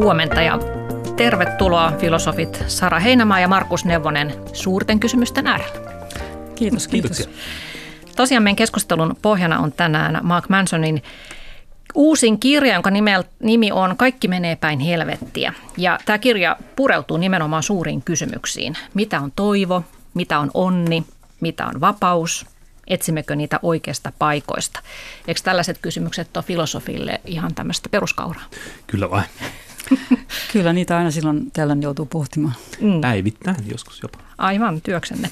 Huomenta ja tervetuloa filosofit Sara Heinämaa ja Markus Neuvonen suurten kysymysten äärellä. Kiitos, kiitos. Tosiaan meidän keskustelun pohjana on tänään Mark Mansonin uusin kirja, jonka nimi on Kaikki menee päin helvettiä. Ja tämä kirja pureutuu nimenomaan suuriin kysymyksiin. Mitä on toivo, mitä on onni, mitä on vapaus, etsimmekö niitä oikeista paikoista. Eikö tällaiset kysymykset ole filosofille ihan tämmöistä peruskauraa? Kyllä vain. Kyllä niitä aina silloin tällöin joutuu pohtimaan. Mm. Päivittäin joskus jopa. Aivan, työksenne.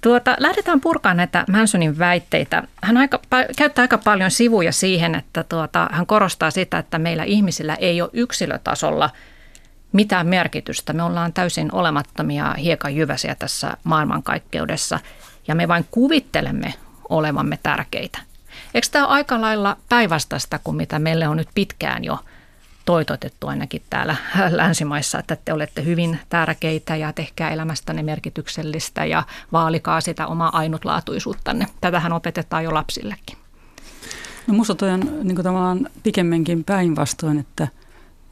Tuota, lähdetään purkaan näitä Mansonin väitteitä. Hän aika, käyttää aika paljon sivuja siihen, että tuota, hän korostaa sitä, että meillä ihmisillä ei ole yksilötasolla mitään merkitystä. Me ollaan täysin olemattomia hiekanjyväsiä tässä maailmankaikkeudessa ja me vain kuvittelemme olevamme tärkeitä. Eikö tämä ole aika lailla päinvastaista kuin mitä meille on nyt pitkään jo toitotettu ainakin täällä länsimaissa, että te olette hyvin tärkeitä ja tehkää elämästänne merkityksellistä ja vaalikaa sitä omaa ainutlaatuisuuttanne. Tätähän opetetaan jo lapsillekin. No musta toi on niin tavallaan pikemminkin päinvastoin, että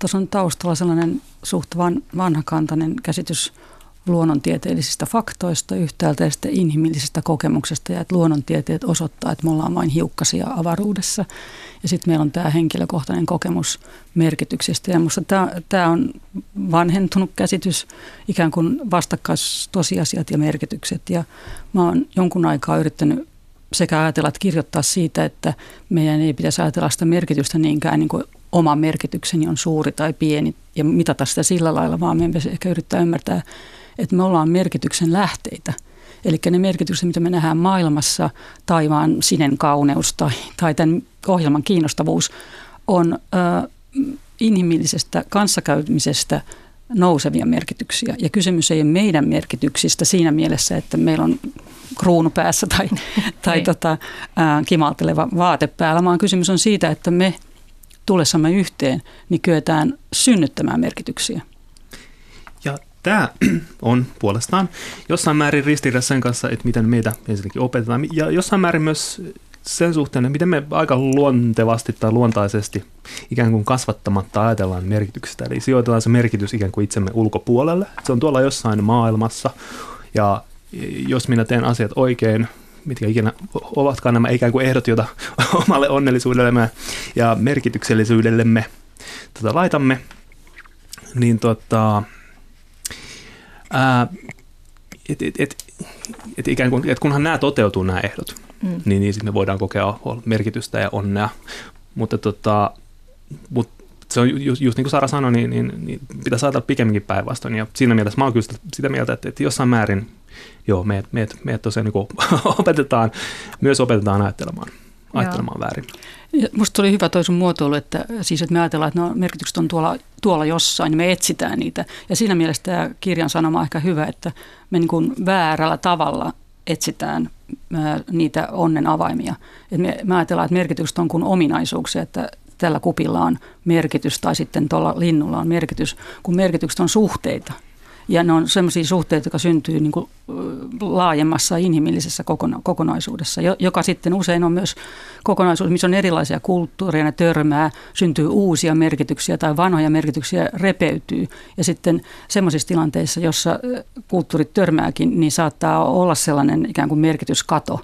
tuossa on taustalla sellainen suht vanhakantainen käsitys luonnontieteellisistä faktoista yhtäältä ja sitten inhimillisestä kokemuksesta ja että luonnontieteet osoittaa, että me ollaan vain hiukkasia avaruudessa. Ja sitten meillä on tämä henkilökohtainen kokemus merkityksistä. Ja minusta tämä, on vanhentunut käsitys, ikään kuin tosiasiat ja merkitykset. Ja mä oon jonkun aikaa yrittänyt sekä ajatella että kirjoittaa siitä, että meidän ei pitäisi ajatella sitä merkitystä niinkään niin kuin oma merkitykseni on suuri tai pieni ja mitata sitä sillä lailla, vaan meidän pitäisi ehkä yrittää ymmärtää, että me ollaan merkityksen lähteitä. Eli ne merkitykset, mitä me nähdään maailmassa, taivaan sinen kauneus tai, tai tämän ohjelman kiinnostavuus, on ö, inhimillisestä kanssakäymisestä nousevia merkityksiä. Ja kysymys ei ole meidän merkityksistä siinä mielessä, että meillä on kruunu päässä tai, tai niin. tota, ä, kimalteleva vaate päällä, vaan kysymys on siitä, että me tulessamme yhteen, niin kyetään synnyttämään merkityksiä. Tämä on puolestaan jossain määrin ristiriidassa sen kanssa, että miten meitä ensinnäkin opetetaan, ja jossain määrin myös sen suhteen, että miten me aika luontevasti tai luontaisesti ikään kuin kasvattamatta ajatellaan merkityksestä. Eli sijoitetaan se merkitys ikään kuin itsemme ulkopuolelle. Se on tuolla jossain maailmassa, ja jos minä teen asiat oikein, mitkä ikinä ovatkaan nämä ikään kuin ehdot, joita omalle onnellisuudellemme ja merkityksellisyydellemme tota, laitamme, niin tota, et, et, et, et ikään kuin, et kunhan nämä toteutuu nämä ehdot, mm. niin, niin sitten me voidaan kokea merkitystä ja onnea. Mutta tota, mut se on just, just niin kuin Sara sanoi, niin, niin, niin pitäisi ajatella pikemminkin päinvastoin. Ja siinä mielessä mä oon kyllä sitä mieltä, että, että jossain määrin joo, meidät, meidät, meidät tosiaan niin opetetaan, myös opetetaan ajattelemaan ajattelemaan väärin. Musta tuli hyvä toi sun muotoilu, että, siis, että me ajatellaan, että no, merkitykset on tuolla, tuolla jossain, niin me etsitään niitä. Ja siinä mielessä tämä kirjan sanoma on ehkä hyvä, että me niin kuin väärällä tavalla etsitään niitä onnen avaimia. Et me, me ajatellaan, että merkitykset on kuin ominaisuuksia, että tällä kupilla on merkitys tai sitten tuolla linnulla on merkitys, kun merkitykset on suhteita – ja ne on sellaisia suhteita, jotka syntyy niin kuin laajemmassa inhimillisessä kokona- kokonaisuudessa, joka sitten usein on myös kokonaisuus, missä on erilaisia kulttuureja, ne törmää, syntyy uusia merkityksiä tai vanhoja merkityksiä repeytyy. Ja sitten semmoisissa tilanteissa, jossa kulttuurit törmääkin, niin saattaa olla sellainen ikään kuin merkityskato.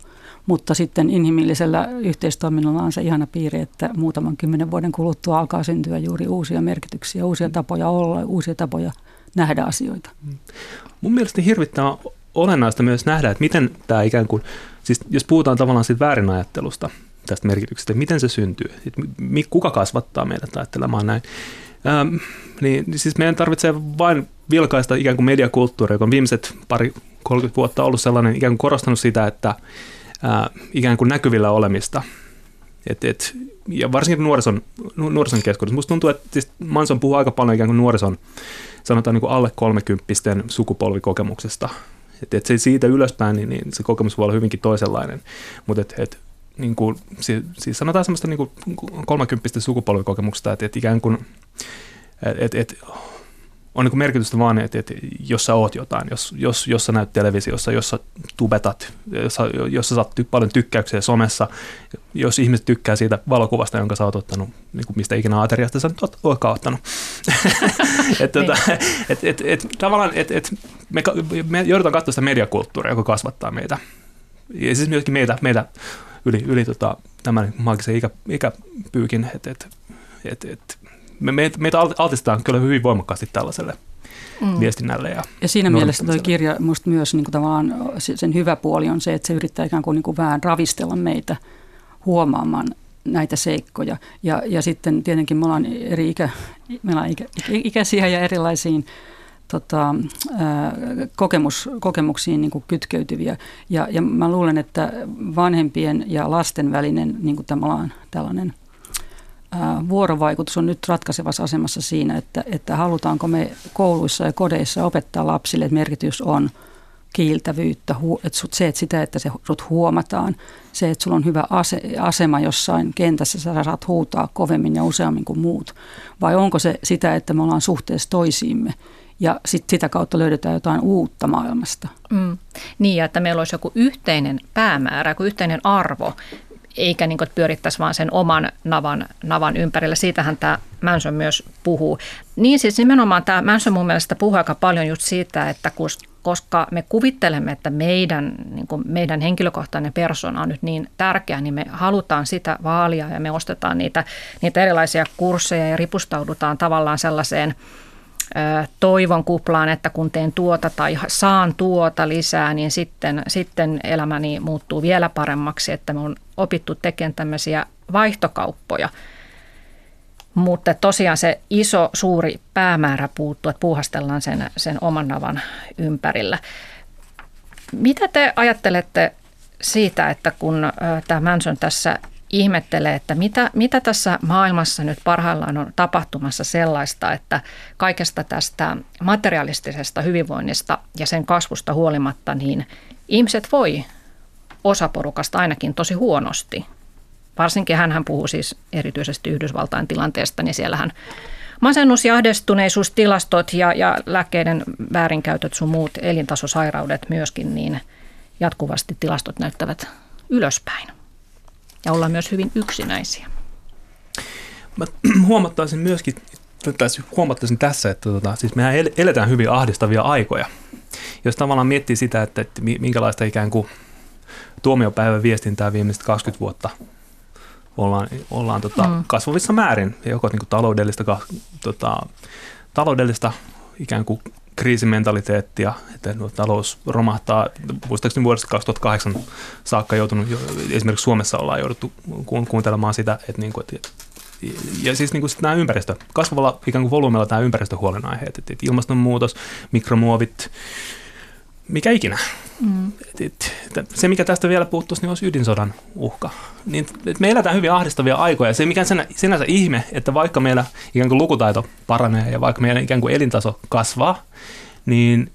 Mutta sitten inhimillisellä yhteistoiminnalla on se ihana piiri, että muutaman kymmenen vuoden kuluttua alkaa syntyä juuri uusia merkityksiä, uusia tapoja olla, uusia tapoja nähdä asioita. Mun mielestä hirvittävän olennaista myös nähdä, että miten tämä ikään kuin, siis jos puhutaan tavallaan siitä väärinajattelusta, tästä merkityksestä, että miten se syntyy, että kuka kasvattaa meidät ajattelemaan näin. Ähm, niin, siis meidän tarvitsee vain vilkaista ikään kuin mediakulttuuri, joka on viimeiset pari 30 vuotta ollut sellainen ikään kuin korostanut sitä, että ää, ikään kuin näkyvillä olemista. Et, et, ja varsinkin nuorison, nuorison keskuudessa. Musta tuntuu, että siis Manson puhuu aika paljon ikään kuin nuorison sanotaan niin kuin alle kolmekymppisten sukupolvikokemuksesta. Että et se siitä ylöspäin, niin, niin se kokemus voi olla hyvinkin toisenlainen. Mutta et, et, niin kuin, siis, siis sanotaan semmoista niin kuin kolmekymppisten sukupolvikokemuksesta, että et ikään kuin, et, et, on niin merkitystä vaan, että, että jos sä oot jotain, jos, jos, jos sä näyt televisiossa, jos sä tubetat, jos, jos sä saat ty, paljon tykkäyksiä somessa, jos ihmiset tykkää siitä valokuvasta, jonka sä oot ottanut, niin kuin mistä ikinä ateriasta sä nyt oot, ootkaan ottanut. et, tota, niin. et, et, et, tavallaan, et, et, me, me joudutaan katsoa sitä mediakulttuuria, joka kasvattaa meitä. Ja siis myöskin meitä, meitä yli, yli tota, tämän maagisen ikä, ikäpyykin, että et, et, et, me, meitä, meitä altistetaan kyllä hyvin voimakkaasti tällaiselle mm. viestinnälle. Ja, ja siinä mielessä tuo kirja musta myös niin kuin tavallaan sen hyvä puoli on se, että se yrittää ikään kuin, niin kuin vähän ravistella meitä huomaamaan näitä seikkoja. Ja, ja sitten tietenkin me ollaan eri ikä, meillä on ikä, ikäisiä ja erilaisiin tota, kokemus, kokemuksiin niin kytkeytyviä. Ja, ja mä luulen, että vanhempien ja lasten välinen niin kuin tällainen – vuorovaikutus on nyt ratkaisevassa asemassa siinä, että, että halutaanko me kouluissa ja kodeissa opettaa lapsille, että merkitys on kiiltävyyttä, että se, että sitä, että se sut huomataan, se, että sulla on hyvä ase, asema jossain kentässä, sä saat huutaa kovemmin ja useammin kuin muut, vai onko se sitä, että me ollaan suhteessa toisiimme ja sit sitä kautta löydetään jotain uutta maailmasta. Mm. Niin, ja että meillä olisi joku yhteinen päämäärä, joku yhteinen arvo, eikä niin pyörittäisi vaan sen oman navan, navan ympärillä. Siitähän tämä Manson myös puhuu. Niin siis nimenomaan tämä Manson mun mielestä puhuu aika paljon just siitä, että koska me kuvittelemme, että meidän, niin kuin meidän henkilökohtainen persona on nyt niin tärkeä, niin me halutaan sitä vaalia ja me ostetaan niitä, niitä erilaisia kursseja ja ripustaudutaan tavallaan sellaiseen – toivon kuplaan, että kun teen tuota tai saan tuota lisää, niin sitten, sitten elämäni muuttuu vielä paremmaksi, että me on opittu tekemään tämmöisiä vaihtokauppoja. Mutta tosiaan se iso, suuri päämäärä puuttuu, että puuhastellaan sen, sen oman navan ympärillä. Mitä te ajattelette siitä, että kun tämä Manson tässä ihmettelee, että mitä, mitä tässä maailmassa nyt parhaillaan on tapahtumassa sellaista, että kaikesta tästä materialistisesta hyvinvoinnista ja sen kasvusta huolimatta, niin ihmiset voi osa porukasta ainakin tosi huonosti. Varsinkin hän puhuu siis erityisesti Yhdysvaltain tilanteesta, niin siellähän masennus- ja ahdistuneisuustilastot ja, ja lääkkeiden väärinkäytöt sun muut elintasosairaudet myöskin, niin jatkuvasti tilastot näyttävät ylöspäin ja olla myös hyvin yksinäisiä. Mä huomattaisin myöskin, tässä, huomattaisin tässä, että tota, siis mehän eletään hyvin ahdistavia aikoja. Jos tavallaan miettii sitä, että, että minkälaista ikään kuin tuomiopäivän viestintää viimeiset 20 vuotta ollaan, ollaan tota, mm. kasvavissa määrin, joko niin kuin taloudellista, tota, taloudellista ikään kuin kriisimentaliteettia, että talous romahtaa. Muistaakseni vuodesta 2008 saakka joutunut, esimerkiksi Suomessa ollaan jouduttu kuuntelemaan sitä, että, niin kuin, että ja siis niin kuin nämä ympäristö, kasvavalla ikään kuin volyymilla tämä ympäristöhuolenaiheet, että, että ilmastonmuutos, mikromuovit, mikä ikinä. Mm. Et, et, et, se, mikä tästä vielä puuttuisi, niin olisi ydinsodan uhka. Niin, et me eletään hyvin ahdistavia aikoja. Se, mikä on sinänsä ihme, että vaikka meillä ikään kuin lukutaito paranee ja vaikka meidän ikään kuin elintaso kasvaa, niin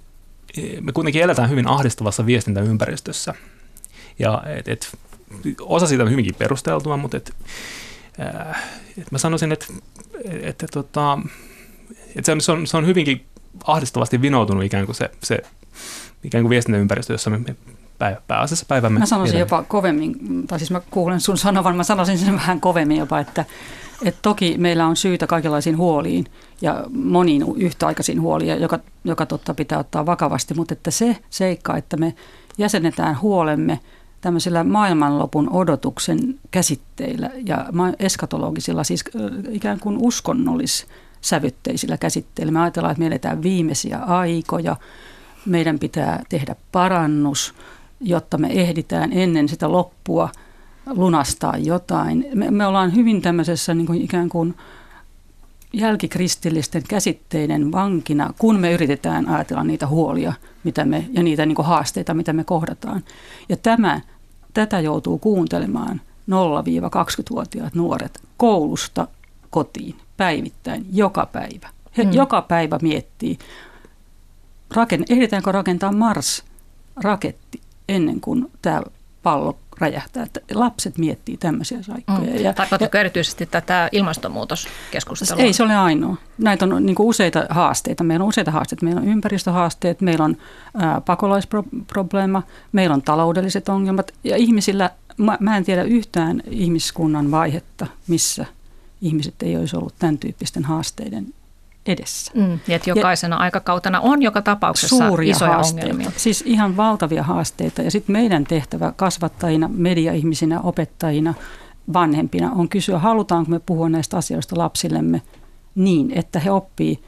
e, me kuitenkin eletään hyvin ahdistavassa viestintäympäristössä. Ja et, et, osa siitä on hyvinkin perusteltua, mutta et, et mä sanoisin, että et, et, tota, et se, on, se, on, se on hyvinkin ahdistavasti vinoutunut ikään kuin se, se ikään kuin viestintäympäristö, jossa me, me päivä, pääasiassa päivämme. Mä sanoisin jopa kovemmin, tai siis mä kuulen sun sanovan, mä sanoisin sen vähän kovemmin jopa, että, että toki meillä on syytä kaikenlaisiin huoliin ja moniin yhtäaikaisiin huoliin, joka, joka totta pitää ottaa vakavasti, mutta että se seikka, että me jäsennetään huolemme tämmöisillä maailmanlopun odotuksen käsitteillä ja eskatologisilla, siis ikään kuin uskonnollissävytteisillä käsitteillä. Me ajatellaan, että me eletään viimeisiä aikoja, meidän pitää tehdä parannus, jotta me ehditään ennen sitä loppua lunastaa jotain. Me, me ollaan hyvin tämmöisessä niin kuin ikään kuin jälkikristillisten käsitteiden vankina, kun me yritetään ajatella niitä huolia mitä me, ja niitä niin kuin haasteita, mitä me kohdataan. Ja tämä, tätä joutuu kuuntelemaan 0-20-vuotiaat nuoret koulusta kotiin päivittäin, joka päivä. He mm. joka päivä miettii, raken, ehditäänkö rakentaa Mars-raketti ennen kuin tämä pallo räjähtää. Että lapset miettii tämmöisiä saikkoja. Mm. Ja, Tarkoitatko ja, erityisesti tätä ilmastonmuutoskeskustelua? Ei se ole ainoa. Näitä on niin useita haasteita. Meillä on useita haasteita. Meillä on ympäristöhaasteet, meillä on pakolaisprobleema, meillä on taloudelliset ongelmat. Ja ihmisillä, mä, mä en tiedä yhtään ihmiskunnan vaihetta, missä ihmiset ei olisi ollut tämän tyyppisten haasteiden edessä. Mm, ja että jokaisena ja aikakautena on joka tapauksessa suuria isoja haasteita. ongelmia. Siis ihan valtavia haasteita. Ja sitten meidän tehtävä kasvattajina, mediaihmisinä, opettajina, vanhempina on kysyä, halutaanko me puhua näistä asioista lapsillemme niin, että he oppii,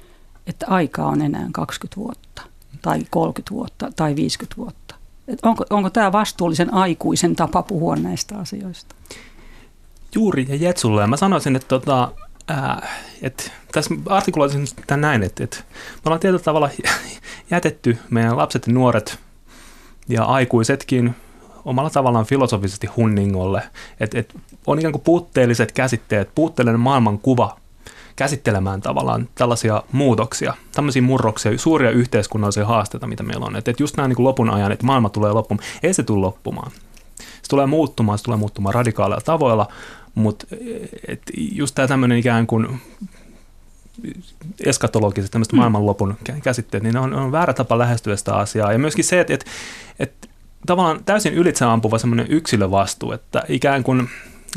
että aikaa on enää 20 vuotta tai 30 vuotta tai 50 vuotta. Et onko, onko tämä vastuullisen aikuisen tapa puhua näistä asioista? Juuri ja Jetsulle. Mä sanoisin, että tota, äh, tässä artikuloisin tämän näin, että, että me ollaan tietyllä tavalla jätetty meidän lapset ja nuoret ja aikuisetkin omalla tavallaan filosofisesti hunningolle. Että et on ikään kuin puutteelliset käsitteet, puutteellinen maailmankuva käsittelemään tavallaan tällaisia muutoksia, tämmöisiä murroksia, suuria yhteiskunnallisia haasteita, mitä meillä on. Että et just näin niin lopun ajan, että maailma tulee loppumaan. Ei se tule loppumaan. Se tulee muuttumaan, se tulee muuttumaan radikaaleilla tavoilla, mutta just tämä tämmöinen ikään kuin eskatologiset, tämmöiset mm. maailmanlopun käsitteet, niin ne on, on väärä tapa lähestyä sitä asiaa. Ja myöskin se, että, että, että tavallaan täysin ylitseampuva semmoinen yksilövastuu, että ikään kuin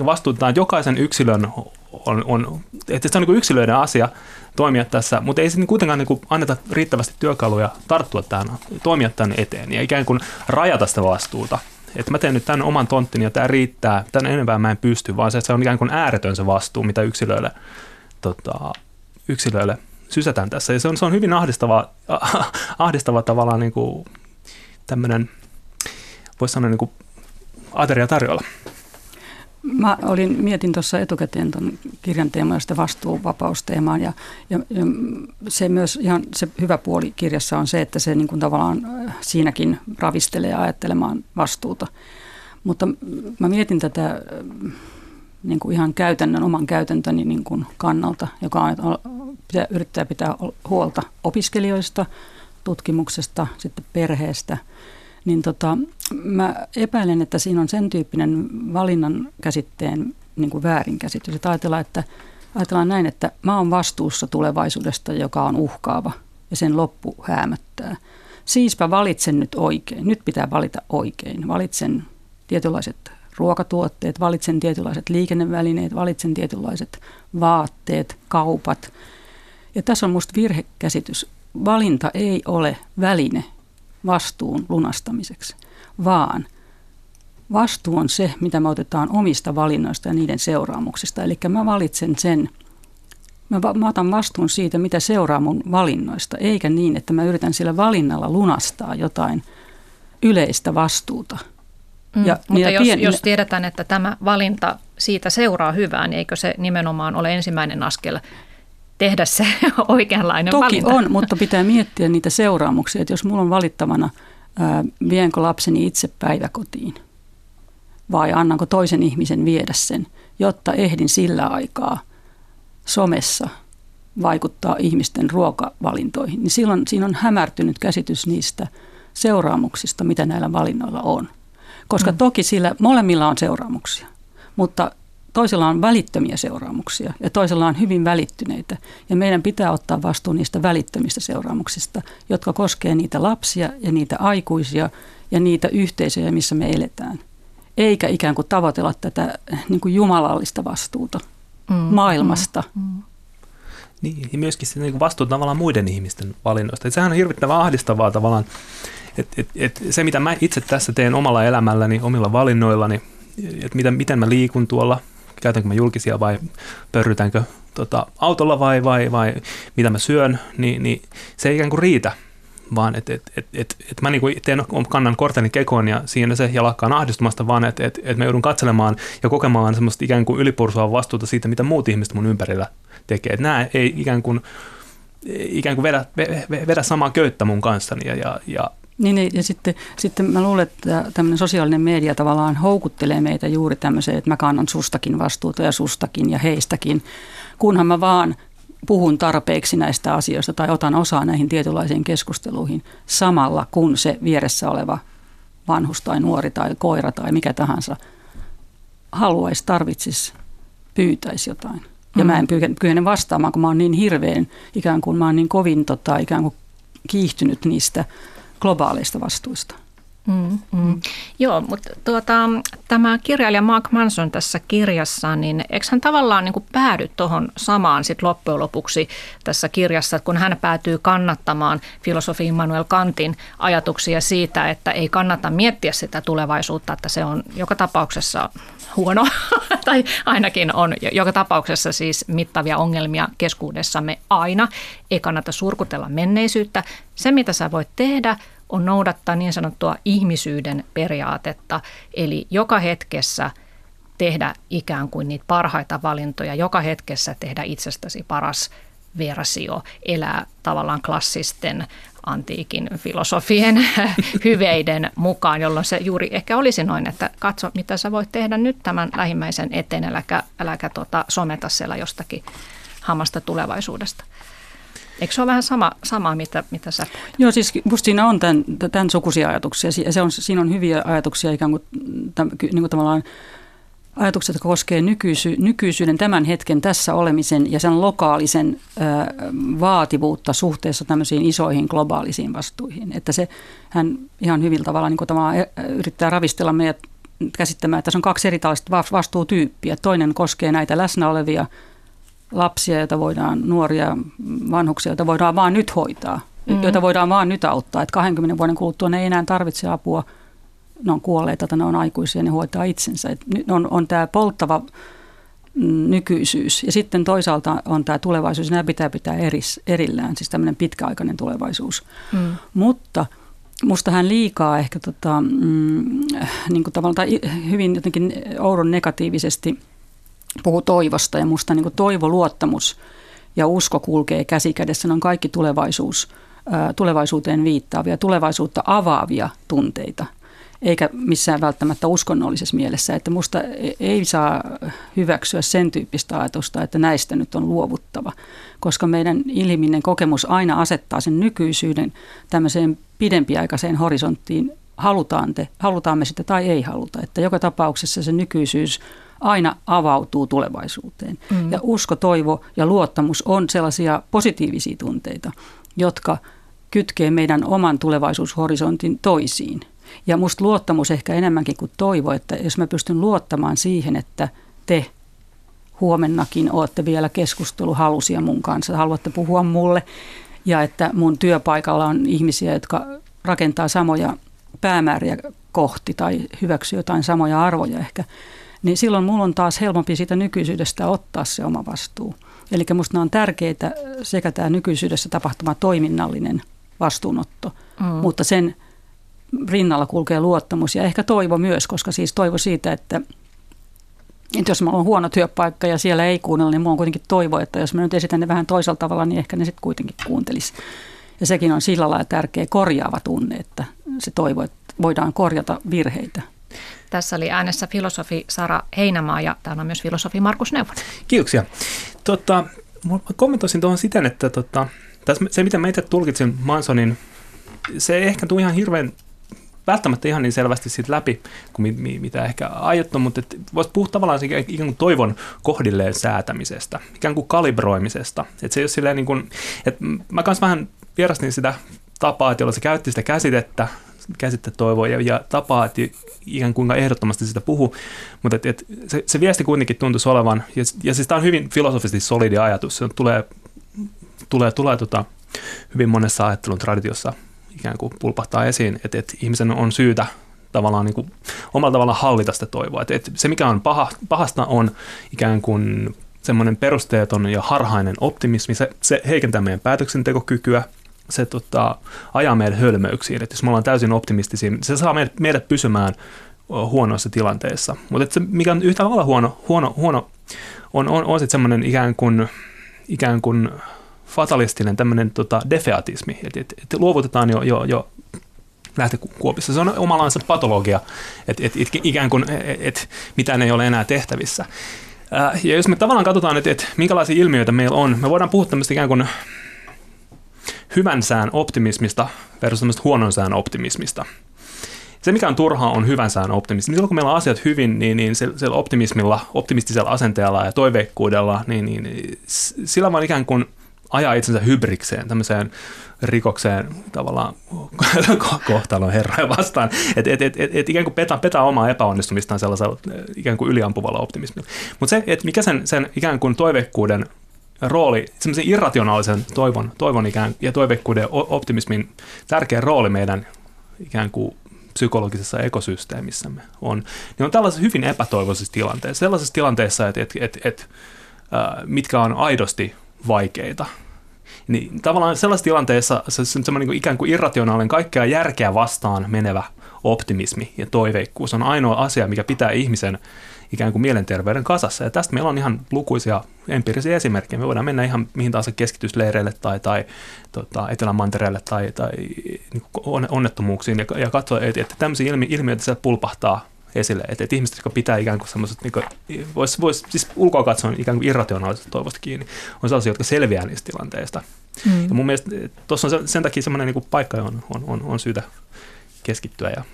vastuutetaan jokaisen yksilön on, on että se on niin yksilöiden asia toimia tässä, mutta ei se niin kuitenkaan niin anneta riittävästi työkaluja tarttua tähän, toimia tämän eteen ja ikään kuin rajata sitä vastuuta että mä teen nyt tämän oman tonttini ja tämä riittää, tämän enempää mä en pysty, vaan se, että se on ikään kuin ääretön se vastuu, mitä yksilöille, tota, yksilöille sysätään tässä. Ja se on, se on hyvin ahdistava, ahdistava tavallaan niin kuin tämmöinen, voisi sanoa niin kuin ateria tarjolla. Mä olin, mietin tuossa etukäteen tuon kirjan teemaa sitä vastuuvapausteemaan ja, ja, ja, se myös ihan se hyvä puoli kirjassa on se, että se niin kuin tavallaan äh, siinäkin ravistelee ajattelemaan vastuuta. Mutta mä mietin tätä äh, niin kuin ihan käytännön, oman käytäntöni niin kuin kannalta, joka on, pitää, yrittää pitää huolta opiskelijoista, tutkimuksesta, sitten perheestä – niin tota, mä epäilen, että siinä on sen tyyppinen valinnan käsitteen niin kuin väärinkäsitys. Että ajatellaan, että ajatellaan näin, että mä oon vastuussa tulevaisuudesta, joka on uhkaava ja sen loppu häämöttää. Siispä valitsen nyt oikein. Nyt pitää valita oikein. Valitsen tietynlaiset ruokatuotteet, valitsen tietynlaiset liikennevälineet, valitsen tietynlaiset vaatteet, kaupat. Ja tässä on musta virhekäsitys. Valinta ei ole väline, vastuun lunastamiseksi, vaan vastuu on se, mitä me otetaan omista valinnoista ja niiden seuraamuksista. Eli mä valitsen sen, mä, mä otan vastuun siitä, mitä seuraa mun valinnoista, eikä niin, että mä yritän sillä valinnalla lunastaa jotain yleistä vastuuta. Mm, ja, mutta jos, pien... jos tiedetään, että tämä valinta siitä seuraa hyvää, niin eikö se nimenomaan ole ensimmäinen askel tehdä se oikeanlainen Toki valinta. on, mutta pitää miettiä niitä seuraamuksia, että jos mulla on valittavana, ää, vienkö lapseni itse päiväkotiin vai annanko toisen ihmisen viedä sen, jotta ehdin sillä aikaa somessa vaikuttaa ihmisten ruokavalintoihin, niin silloin siinä on hämärtynyt käsitys niistä seuraamuksista, mitä näillä valinnoilla on. Koska mm. toki sillä molemmilla on seuraamuksia, mutta toisella on välittömiä seuraamuksia ja toisella on hyvin välittyneitä. Ja meidän pitää ottaa vastuu niistä välittömistä seuraamuksista, jotka koskee niitä lapsia ja niitä aikuisia ja niitä yhteisöjä, missä me eletään. Eikä ikään kuin tavoitella tätä niin kuin jumalallista vastuuta mm, maailmasta. Mm, mm. Niin, ja myöskin se niin vastuuta tavallaan muiden ihmisten valinnoista. Et sehän on hirvittävän ahdistavaa tavallaan, että et, et se mitä mä itse tässä teen omalla elämälläni, omilla valinnoillani, että miten, miten mä liikun tuolla käytänkö mä julkisia vai pörrytänkö tota, autolla vai, vai, vai mitä mä syön, niin, niin se ei ikään kuin riitä, vaan että et, et, et, et mä niinku teen, kannan korteni kekoon ja siinä se ja lakkaan ahdistumasta, vaan että et, et mä joudun katselemaan ja kokemaan semmoista ikään kuin ylipursua vastuuta siitä, mitä muut ihmiset mun ympärillä tekee. Että nämä ei ikään kuin, ikään kuin vedä, vedä samaa köyttä mun kanssani ja, ja, ja niin, niin, ja sitten, sitten mä luulen, että tämmöinen sosiaalinen media tavallaan houkuttelee meitä juuri tämmöiseen, että mä kannan sustakin vastuuta ja sustakin ja heistäkin, kunhan mä vaan puhun tarpeeksi näistä asioista tai otan osaa näihin tietynlaisiin keskusteluihin samalla, kun se vieressä oleva vanhus tai nuori tai koira tai mikä tahansa haluaisi, tarvitsisi, pyytäisi jotain. Ja mm. mä en kykene vastaamaan, kun mä oon niin hirveän, ikään kuin mä oon niin kovin tota, ikään kuin kiihtynyt niistä globaaleista vastuista. Mm, mm. Joo, mutta tuota, tämä kirjailija Mark Manson tässä kirjassa, niin eikö hän tavallaan niin kuin päädy tuohon samaan sit loppujen lopuksi tässä kirjassa, että kun hän päätyy kannattamaan filosofi Immanuel Kantin ajatuksia siitä, että ei kannata miettiä sitä tulevaisuutta, että se on joka tapauksessa huono, tai ainakin on joka tapauksessa siis mittavia ongelmia keskuudessamme aina. Ei kannata surkutella menneisyyttä. Se, mitä sä voit tehdä, on noudattaa niin sanottua ihmisyyden periaatetta, eli joka hetkessä tehdä ikään kuin niitä parhaita valintoja, joka hetkessä tehdä itsestäsi paras versio, elää tavallaan klassisten antiikin filosofien hyveiden mukaan, jolloin se juuri ehkä olisi noin, että katso mitä sä voit tehdä nyt tämän lähimmäisen eteen, äläkä, äläkä tota, someta siellä jostakin hamasta tulevaisuudesta. Eikö se ole vähän sama, samaa, mitä, mitä sä puhuit? Joo, siis musta siinä on tämän, tämän sukuisia ajatuksia. Se on, siinä on hyviä ajatuksia ikään kuin, tämän, niin kuin tavallaan ajatukset, jotka koskevat nykyisy, nykyisyyden tämän hetken tässä olemisen ja sen lokaalisen ö, vaativuutta suhteessa tämmöisiin isoihin globaalisiin vastuihin. Että se hän ihan hyvillä tavalla niin kuin tavallaan yrittää ravistella meidät käsittämään, että tässä on kaksi eri vastuutyyppiä. Toinen koskee näitä läsnä olevia lapsia, joita voidaan, nuoria, vanhuksia, joita voidaan vaan nyt hoitaa, mm. joita voidaan vaan nyt auttaa. Että 20 vuoden kuluttua ne ei enää tarvitse apua, ne on kuolleita tai ne on aikuisia, ne hoitaa itsensä. Et nyt on, on tämä polttava mm, nykyisyys ja sitten toisaalta on tämä tulevaisuus, nämä pitää pitää eris, erillään, siis tämmöinen pitkäaikainen tulevaisuus. Mm. Mutta musta hän liikaa ehkä tota, mm, niin kuin tavallaan, tai hyvin jotenkin oudon negatiivisesti – puhuu toivosta ja musta niin toivo, luottamus ja usko kulkee käsi kädessä. Ne on kaikki tulevaisuus, tulevaisuuteen viittaavia, tulevaisuutta avaavia tunteita, eikä missään välttämättä uskonnollisessa mielessä. Että musta e-, ei saa hyväksyä sen tyyppistä ajatusta, että näistä nyt on luovuttava, koska meidän ilminen kokemus aina asettaa sen nykyisyyden tämmöiseen pidempiaikaiseen horisonttiin, halutaan, te, halutaan me sitä tai ei haluta. Että joka tapauksessa se nykyisyys aina avautuu tulevaisuuteen. Mm. Ja usko, toivo ja luottamus on sellaisia positiivisia tunteita, jotka kytkee meidän oman tulevaisuushorisontin toisiin. Ja musta luottamus ehkä enemmänkin kuin toivo, että jos mä pystyn luottamaan siihen, että te huomennakin olette vielä keskusteluhalusia mun kanssa, haluatte puhua mulle ja että mun työpaikalla on ihmisiä, jotka rakentaa samoja päämääriä kohti tai hyväksyy jotain samoja arvoja ehkä, niin silloin mulla on taas helpompi siitä nykyisyydestä ottaa se oma vastuu. Eli minusta on tärkeitä sekä tämä nykyisyydessä tapahtuma toiminnallinen vastuunotto, mm. mutta sen rinnalla kulkee luottamus ja ehkä toivo myös, koska siis toivo siitä, että, että jos minulla on huono työpaikka ja siellä ei kuunnella, niin minulla on kuitenkin toivo, että jos mä nyt esitän ne vähän toisella tavalla, niin ehkä ne sitten kuitenkin kuuntelisi. Ja sekin on sillä lailla tärkeä korjaava tunne, että se toivo, että voidaan korjata virheitä. Tässä oli äänessä filosofi Sara Heinämaa ja täällä on myös filosofi Markus Neuvonen. Kiitoksia. Tota, kommentoisin tuohon siten, että tota, se mitä mä itse tulkitsin Mansonin, se ei ehkä tule ihan hirveän välttämättä ihan niin selvästi siitä läpi kuin mitä ehkä aiottu, mutta voisi puhua tavallaan ikään kuin toivon kohdilleen säätämisestä, ikään kuin kalibroimisesta. Että se ei ole silleen niin kuin, että mä kanssa vähän vierastin sitä tapaa, jolla se käytti sitä käsitettä, käsitte toivoa ja, ja tapaa, että ikään kuin ehdottomasti sitä puhu, mutta et, et se, se viesti kuitenkin tuntuisi olevan, ja, ja siis tämä on hyvin filosofisesti solidi ajatus, se tulee, tulee, tulee tota, hyvin monessa ajattelun traditiossa ikään kuin pulpahtaa esiin, että, että ihmisen on syytä tavallaan niin kuin, omalla tavallaan hallita sitä toivoa. Että, että se, mikä on paha, pahasta, on ikään kuin semmoinen perusteeton ja harhainen optimismi. Se, se heikentää meidän päätöksentekokykyä, se tota, ajaa meidät hölmöyksiin. Että jos me ollaan täysin optimistisia, niin se saa meidät, meidät pysymään huonoissa tilanteissa. Mutta se, mikä on yhtä lailla huono, huono, huono on, on, on semmoinen ikään kuin, ikään kuin fatalistinen tämmöinen tota, defeatismi, että et, et luovutetaan jo, jo, jo lähtökuopissa. Se on omallansa patologia, että et, et, ikään kuin et, et, mitään ei ole enää tehtävissä. Ja jos me tavallaan katsotaan, että, että minkälaisia ilmiöitä meillä on, me voidaan puhua tämmöistä ikään kuin hyvän sään optimismista versus huonon sään optimismista. se, mikä on turhaa, on hyvän sään optimismi. Silloin kun meillä on asiat hyvin, niin, niin sillä optimismilla, optimistisella asenteella ja toiveikkuudella, niin, niin sillä vaan ikään kuin ajaa itsensä hybrikseen, tämmöiseen rikokseen tavallaan kohtalon herroja vastaan. Että et, et, et, et ikään kuin petaa, petaa omaa epäonnistumistaan sellaisella ikään kuin yliampuvalla optimismilla. Mutta se, että mikä sen, sen ikään kuin toiveikkuuden rooli, semmoisen irrationaalisen toivon, toivon ikään, ja toiveikkuuden optimismin tärkeä rooli meidän ikään kuin psykologisessa ekosysteemissämme on, niin on tällaisessa hyvin epätoivoisessa tilanteessa, sellaisessa tilanteessa, että, että, että, että mitkä on aidosti vaikeita. Niin tavallaan sellaisessa tilanteessa se, se semmoinen niin ikään kuin irrationaalinen, kaikkea järkeä vastaan menevä optimismi ja toiveikkuus on ainoa asia, mikä pitää ihmisen ikään kuin mielenterveyden kasassa. Ja tästä meillä on ihan lukuisia empiirisiä esimerkkejä. Me voidaan mennä ihan mihin tahansa keskitysleireille tai, tai tota, Etelämantereelle tai, tai niin onnettomuuksiin ja, ja katsoa, että, että tämmöisiä ilmi, ilmiöitä sieltä pulpahtaa esille. Että, että ihmiset, jotka pitää ikään kuin semmoiset, niin voisi vois, siis ulkoa katsoen ikään kuin irrationaalisesta toivosta kiinni, on sellaisia, jotka selviää niistä tilanteista. Mm. Ja mun mielestä tuossa on sen, sen takia semmoinen niin paikka, on, on, on, on syytä keskittyä ja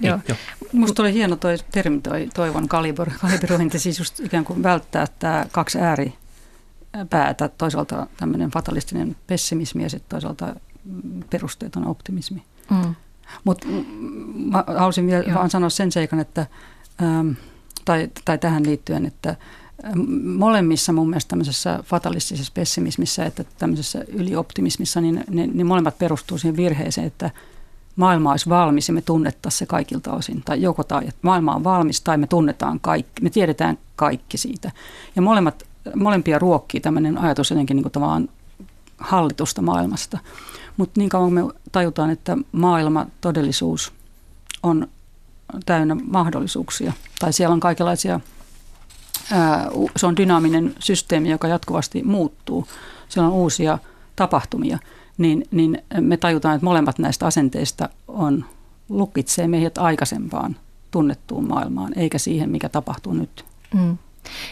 joo. joo. Musta oli hieno toi termi, toi toivon kalibro, kalibrointi, siis just ikään kuin välttää tämä kaksi ääri päätä, toisaalta tämmöinen fatalistinen pessimismi ja sitten toisaalta perusteeton optimismi. Mm. Mutta mä haluaisin vielä vaan sanoa sen seikan, että, ähm, tai, tai tähän liittyen, että molemmissa mun mielestä tämmöisessä fatalistisessa pessimismissä että tämmöisessä ylioptimismissa, niin ne, ne molemmat perustuu siihen virheeseen, että maailma olisi valmis ja me tunnettaisiin se kaikilta osin. Tai joko tai, että maailma on valmis tai me tunnetaan kaikki, me tiedetään kaikki siitä. Ja molemmat, molempia ruokkii tämmöinen ajatus jotenkin niin kuin hallitusta maailmasta. Mutta niin kauan me tajutaan, että maailma, todellisuus on täynnä mahdollisuuksia. Tai siellä on kaikenlaisia, ää, se on dynaaminen systeemi, joka jatkuvasti muuttuu. Siellä on uusia tapahtumia. Niin, niin me tajutaan, että molemmat näistä asenteista on, lukitsee meidät aikaisempaan tunnettuun maailmaan, eikä siihen, mikä tapahtuu nyt. Mm.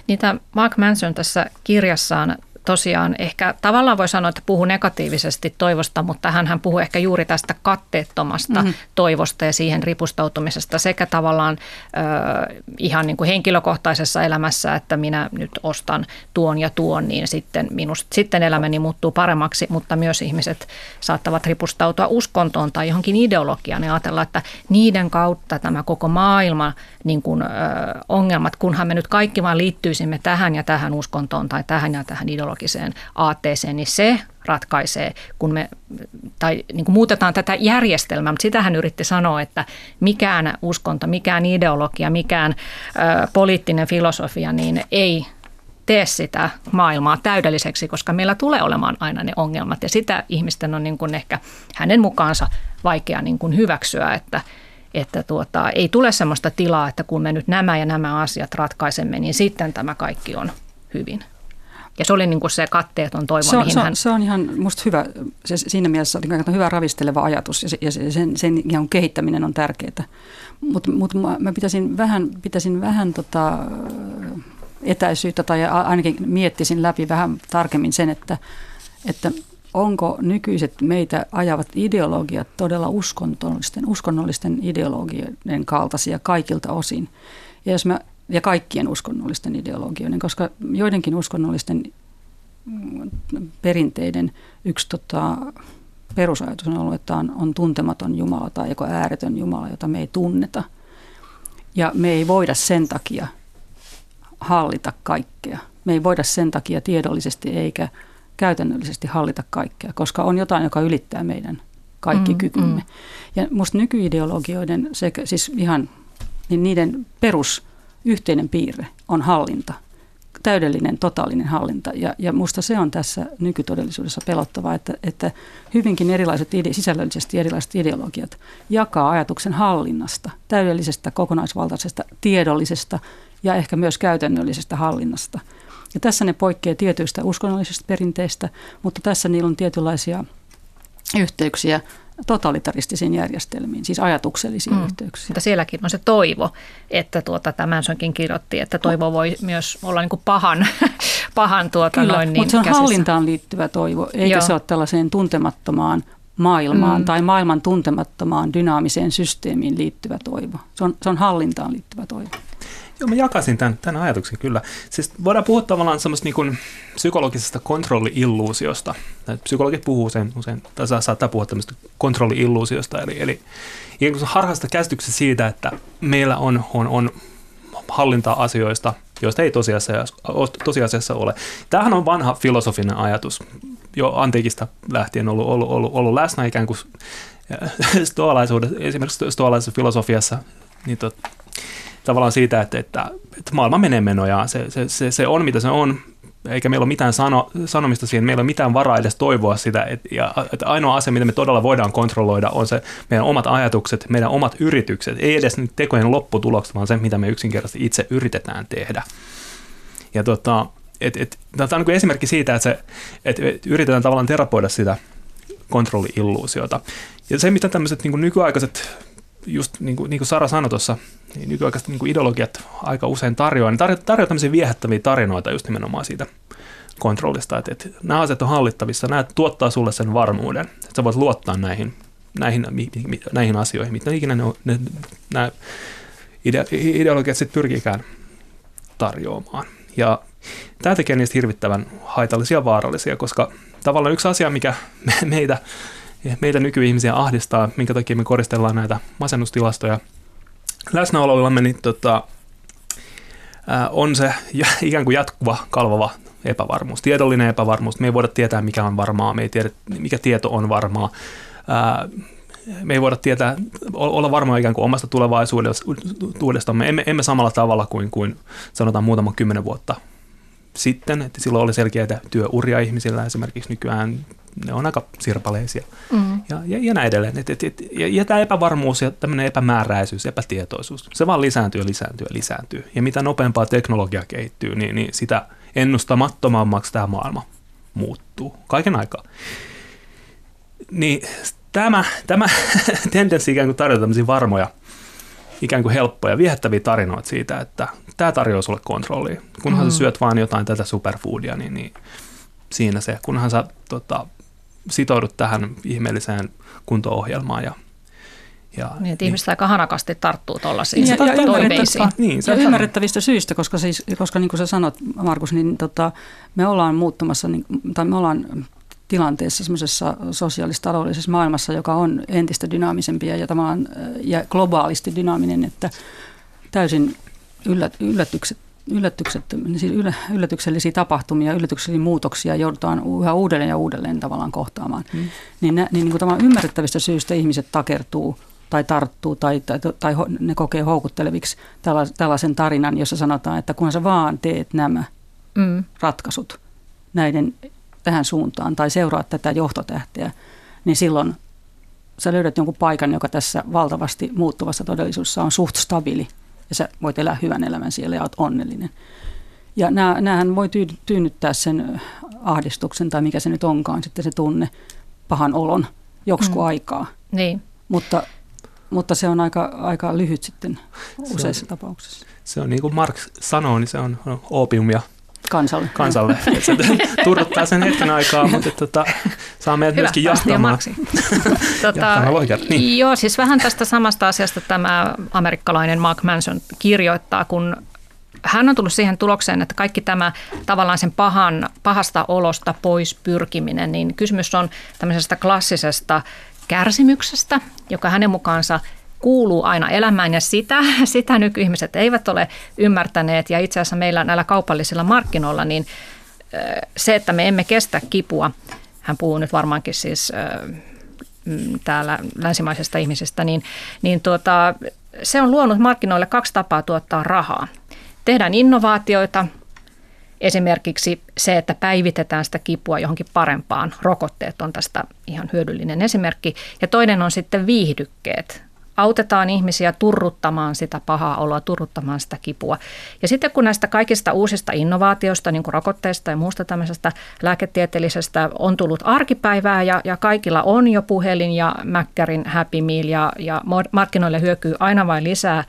Niitä Mark Manson tässä kirjassaan tosiaan ehkä tavallaan voi sanoa, että puhuu negatiivisesti toivosta, mutta hän puhuu ehkä juuri tästä katteettomasta mm-hmm. toivosta ja siihen ripustautumisesta sekä tavallaan ö, ihan niin kuin henkilökohtaisessa elämässä, että minä nyt ostan tuon ja tuon, niin sitten, minusta, sitten elämäni muuttuu paremmaksi, mutta myös ihmiset saattavat ripustautua uskontoon tai johonkin ideologiaan ja ajatella, että niiden kautta tämä koko maailma niin kuin, ö, ongelmat, kunhan me nyt kaikki vaan liittyisimme tähän ja tähän uskontoon tai tähän ja tähän ideologiaan, ideologiseen aatteeseen, niin se ratkaisee, kun me tai niin kuin muutetaan tätä järjestelmää, mutta sitä hän yritti sanoa, että mikään uskonto, mikään ideologia, mikään ö, poliittinen filosofia, niin ei tee sitä maailmaa täydelliseksi, koska meillä tulee olemaan aina ne ongelmat ja sitä ihmisten on niin kuin ehkä hänen mukaansa vaikea niin kuin hyväksyä, että, että tuota, ei tule sellaista tilaa, että kun me nyt nämä ja nämä asiat ratkaisemme, niin sitten tämä kaikki on hyvin. Ja se oli niin kuin se katteeton toivo, se on, mihin se on, hän... Se on ihan musta hyvä, se, siinä mielessä niin hyvä ravisteleva ajatus ja, se, ja sen, sen ihan kehittäminen on tärkeää. Mutta mut mä pitäisin vähän, pitäisin vähän tota, etäisyyttä tai ainakin miettisin läpi vähän tarkemmin sen, että, että onko nykyiset meitä ajavat ideologiat todella uskonnollisten, uskonnollisten ideologioiden kaltaisia kaikilta osin. Ja jos mä ja kaikkien uskonnollisten ideologioiden, koska joidenkin uskonnollisten mm, perinteiden yksi tota, perusajatus on ollut, että on, on tuntematon Jumala tai joko ääretön Jumala, jota me ei tunneta. Ja me ei voida sen takia hallita kaikkea. Me ei voida sen takia tiedollisesti eikä käytännöllisesti hallita kaikkea, koska on jotain, joka ylittää meidän kaikki mm, kykymme. Mm. Ja minusta nykyideologioiden, sekä, siis ihan niin niiden perus yhteinen piirre on hallinta, täydellinen, totaalinen hallinta. Ja, ja musta se on tässä nykytodellisuudessa pelottavaa, että, että hyvinkin erilaiset, ide, sisällöllisesti erilaiset ideologiat jakaa ajatuksen hallinnasta, täydellisestä, kokonaisvaltaisesta, tiedollisesta ja ehkä myös käytännöllisestä hallinnasta. Ja tässä ne poikkeaa tietyistä uskonnollisista perinteistä, mutta tässä niillä on tietynlaisia yhteyksiä totalitaristisiin järjestelmiin, siis ajatuksellisiin mm. yhteyksiin. Mutta sielläkin on se toivo, että tuota, tämän sonkin kirjoitti, että toivo voi myös olla niin kuin pahan, pahan tuota Kyllä, noin niin mutta se on käsissä. hallintaan liittyvä toivo, eikä Joo. se ole tällaiseen tuntemattomaan maailmaan mm. tai maailman tuntemattomaan dynaamiseen systeemiin liittyvä toivo. Se on, se on hallintaan liittyvä toivo. Joo, mä jakasin tämän, tämän ajatuksen kyllä. Siis voidaan puhua tavallaan semmoista niin psykologisesta kontrolli-illuusiosta. Psykologit puhuu sen usein, tai saattaa puhua tämmöistä kontrolli-illuusiosta, eli, eli ikään kuin harhaista käsityksestä siitä, että meillä on, on, on hallintaa asioista, joista ei tosiasiassa, tosiasiassa ole. Tämähän on vanha filosofinen ajatus, jo antiikista lähtien ollut, ollut, ollut, ollut läsnä ikään kuin stoalaisuudessa, esimerkiksi stoalaisessa filosofiassa, niin tot, tavallaan siitä, että, että, että maailma menee menojaan, se, se, se, se on mitä se on, eikä meillä ole mitään sano, sanomista siihen, meillä ei ole mitään varaa edes toivoa sitä, että, ja, että ainoa asia, mitä me todella voidaan kontrolloida, on se meidän omat ajatukset, meidän omat yritykset, ei edes tekojen lopputulokset, vaan se, mitä me yksinkertaisesti itse yritetään tehdä. Ja tota, et, et, tämä on niin esimerkki siitä, että, se, että yritetään tavallaan terapoida sitä kontrolli-illuusiota. Ja se, mitä tämmöiset niin nykyaikaiset, just niin kuin, niin kuin Sara sanoi tuossa, niin nykyaikaiset niin ideologiat aika usein tarjoaa, niin tarjoaa, tarjoaa tämmöisiä viehättäviä tarinoita just nimenomaan siitä kontrollista, että, että nämä asiat on hallittavissa, nämä tuottaa sulle sen varmuuden, että sä voit luottaa näihin, näihin, näihin asioihin, mitä ikinä ne, on, ne, nämä ide, ideologiat sitten pyrkikään tarjoamaan. Ja tämä tekee niistä hirvittävän haitallisia ja vaarallisia, koska tavallaan yksi asia, mikä meitä, meitä nykyihmisiä ahdistaa, minkä takia me koristellaan näitä masennustilastoja läsnäoloillamme, niin tota, on se ikään kuin jatkuva kalvava epävarmuus, tiedollinen epävarmuus. Me ei voida tietää, mikä on varmaa, me ei tiedä, mikä tieto on varmaa. Me ei voida tietää, olla varmaa ikään kuin omasta tulevaisuudestamme. Emme, emme samalla tavalla kuin, kuin sanotaan muutama kymmenen vuotta sitten, että silloin oli selkeitä työuria ihmisillä esimerkiksi nykyään ne on aika sirpaleisia mm. ja, ja, ja näin edelleen. Et, et, et, ja, ja tämä epävarmuus ja tämmöinen epämääräisyys, epätietoisuus, se vaan lisääntyy ja lisääntyy ja lisääntyy. Ja mitä nopeampaa teknologia kehittyy, niin, niin sitä ennustamattomammaksi tämä maailma muuttuu kaiken aikaa. Niin tämä, tämä tendenssi ikään kuin tarjota tämmöisiä varmoja, ikään kuin helppoja, viehättäviä tarinoita siitä, että tämä tarjoaa sulle kontrollia. Kunhan mm. sä syöt vaan jotain tätä superfoodia, niin, niin siinä se, kunhan sä tota, sitoudut tähän ihmeelliseen kunto-ohjelmaan ja ja, niin, että niin. ihmiset aika hanakasti tarttuu tuollaisiin ja, ja, toiveisiin. Niin, ja ymmärrettävistä syistä, koska, siis, koska niin kuin sä sanot, Markus, niin tota, me ollaan muuttumassa, niin, tai me ollaan tilanteessa semmoisessa sosiaalistaloudellisessa maailmassa, joka on entistä dynaamisempi ja, ja globaalisti dynaaminen, että täysin yllät, yllätykset siis yllätyksellisiä tapahtumia, yllätyksellisiä muutoksia joudutaan yhä uudelleen ja uudelleen tavallaan kohtaamaan. Mm. Niin, niin, niin kuin ymmärrettävistä syistä ihmiset takertuu tai tarttuu tai, tai, tai ne kokee houkutteleviksi tällaisen tarinan, jossa sanotaan, että kun sä vaan teet nämä mm. ratkaisut näiden tähän suuntaan tai seuraat tätä johtotähteä, niin silloin sä löydät jonkun paikan, joka tässä valtavasti muuttuvassa todellisuudessa on suht stabiili ja sä voit elää hyvän elämän siellä ja oot onnellinen. Ja näähän voi tyynnyttää sen ahdistuksen tai mikä se nyt onkaan, sitten se tunne pahan olon joksikin mm. aikaa. Niin. Mutta, mutta se on aika, aika lyhyt sitten useissa se on, tapauksissa. Se on niin kuin Marx sanoo, niin se on opiumia kansalle. kansalle. se turruttaa sen hetken aikaa, mutta tota, saa meidät Hyvä, myöskin jahtamaan. tota, niin. Joo, siis vähän tästä samasta asiasta tämä amerikkalainen Mark Manson kirjoittaa, kun hän on tullut siihen tulokseen, että kaikki tämä tavallaan sen pahan, pahasta olosta pois pyrkiminen, niin kysymys on tämmöisestä klassisesta kärsimyksestä, joka hänen mukaansa kuuluu aina elämään ja sitä, sitä nykyihmiset eivät ole ymmärtäneet ja itse asiassa meillä näillä kaupallisilla markkinoilla niin se, että me emme kestä kipua, hän puhuu nyt varmaankin siis mm, täällä länsimaisesta ihmisestä, niin, niin tuota, se on luonut markkinoille kaksi tapaa tuottaa rahaa. Tehdään innovaatioita, esimerkiksi se, että päivitetään sitä kipua johonkin parempaan. Rokotteet on tästä ihan hyödyllinen esimerkki. Ja toinen on sitten viihdykkeet, autetaan ihmisiä turruttamaan sitä pahaa oloa, turruttamaan sitä kipua. Ja sitten kun näistä kaikista uusista innovaatioista, niin kuin rokotteista ja muusta tämmöisestä lääketieteellisestä on tullut arkipäivää ja, ja kaikilla on jo puhelin ja Mäkkärin Happy Meal ja, ja markkinoille hyökyy aina vain lisää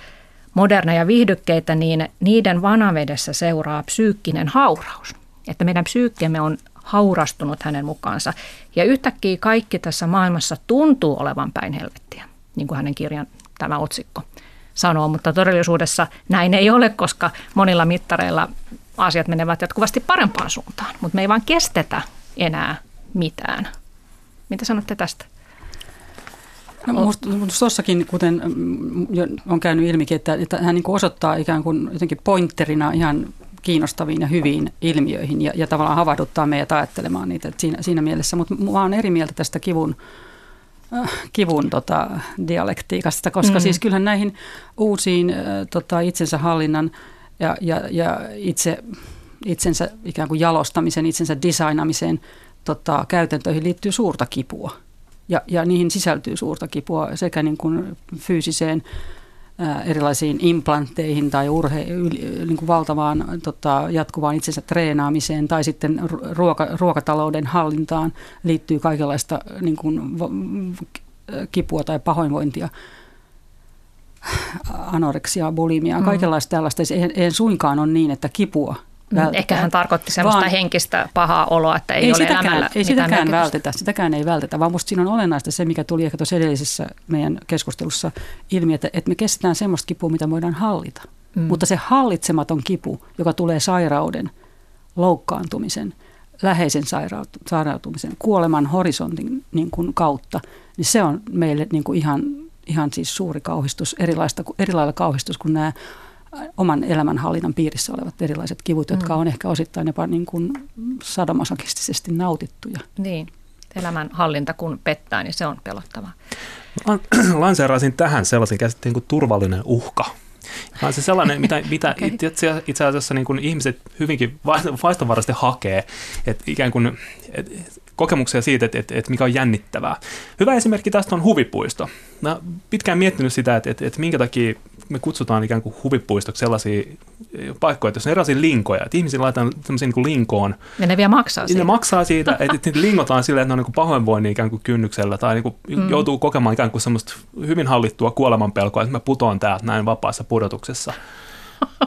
moderneja viihdykkeitä, niin niiden vanavedessä seuraa psyykkinen hauraus. Että meidän psyykkeemme on haurastunut hänen mukaansa. Ja yhtäkkiä kaikki tässä maailmassa tuntuu olevan päin helvettiä, niin kuin hänen kirjan tämä otsikko sanoo, mutta todellisuudessa näin ei ole, koska monilla mittareilla asiat menevät jatkuvasti parempaan suuntaan, mutta me ei vaan kestetä enää mitään. Mitä sanotte tästä? No, musta, tuossakin, kuten mm, on käynyt ilmikin, että, että hän niin osoittaa ikään kuin jotenkin pointterina ihan kiinnostaviin ja hyviin ilmiöihin ja, ja tavallaan havahduttaa meidät ajattelemaan niitä siinä, siinä mielessä. Mutta mä oon eri mieltä tästä kivun, kivun tota, dialektiikasta, koska mm. siis kyllähän näihin uusiin tota, itsensä hallinnan ja, ja, ja itse, itsensä ikään kuin jalostamisen, itsensä designamiseen tota, käytäntöihin liittyy suurta kipua. Ja, ja niihin sisältyy suurta kipua sekä niin kuin fyysiseen erilaisiin implantteihin tai urhe, niin kuin valtavaan tota, jatkuvaan itsensä treenaamiseen tai sitten ruoka, ruokatalouden hallintaan liittyy kaikenlaista niin kuin, kipua tai pahoinvointia anoreksia, bulimiaa, mm. kaikenlaista tällaista. Ei, ei suinkaan ole niin, että kipua Vältetään. Ehkä hän tarkoitti sellaista vaan, henkistä pahaa oloa, että ei, ei ole sitäkään, elämällä Ei sitäkään vältetä, sitäkään ei vältetä, vaan minusta siinä on olennaista se, mikä tuli ehkä tuossa edellisessä meidän keskustelussa ilmi, että, että me kestetään semmoista kipua, mitä voidaan hallita. Mm. Mutta se hallitsematon kipu, joka tulee sairauden, loukkaantumisen, läheisen sairautumisen, kuoleman horisontin niin kuin kautta, niin se on meille niin kuin ihan, ihan siis suuri kauhistus, erilaista, erilailla kauhistus kuin nämä oman elämänhallinnan piirissä olevat erilaiset kivut, jotka mm. on ehkä osittain jopa niin kuin sadomasokistisesti nautittuja. Niin, elämänhallinta kun pettää, niin se on pelottavaa. Lanseeraisin tähän sellaisen käsitteen kuin turvallinen uhka. Vaan se sellainen, mitä, mitä okay. itse, asiassa niin kuin ihmiset hyvinkin vaistovarasti hakee, että ikään kuin että kokemuksia siitä, että, että, että mikä on jännittävää. Hyvä esimerkki tästä on huvipuisto. Mä pitkään miettinyt sitä, että, että, että minkä takia me kutsutaan ikään kuin huvipuistoksi sellaisia paikkoja, että jos on erilaisia linkoja, että ihmisille laitetaan sellaisiin niin linkoon. Ja ne vielä maksaa siitä. Ne maksaa siitä, että, että lingotaan silleen, että ne on niin kuin pahoinvoinnin ikään kuin kynnyksellä tai niin kuin mm. joutuu kokemaan ikään kuin semmoista hyvin hallittua kuolemanpelkoa, että mä putoan täältä näin vapaassa pudotuksessa.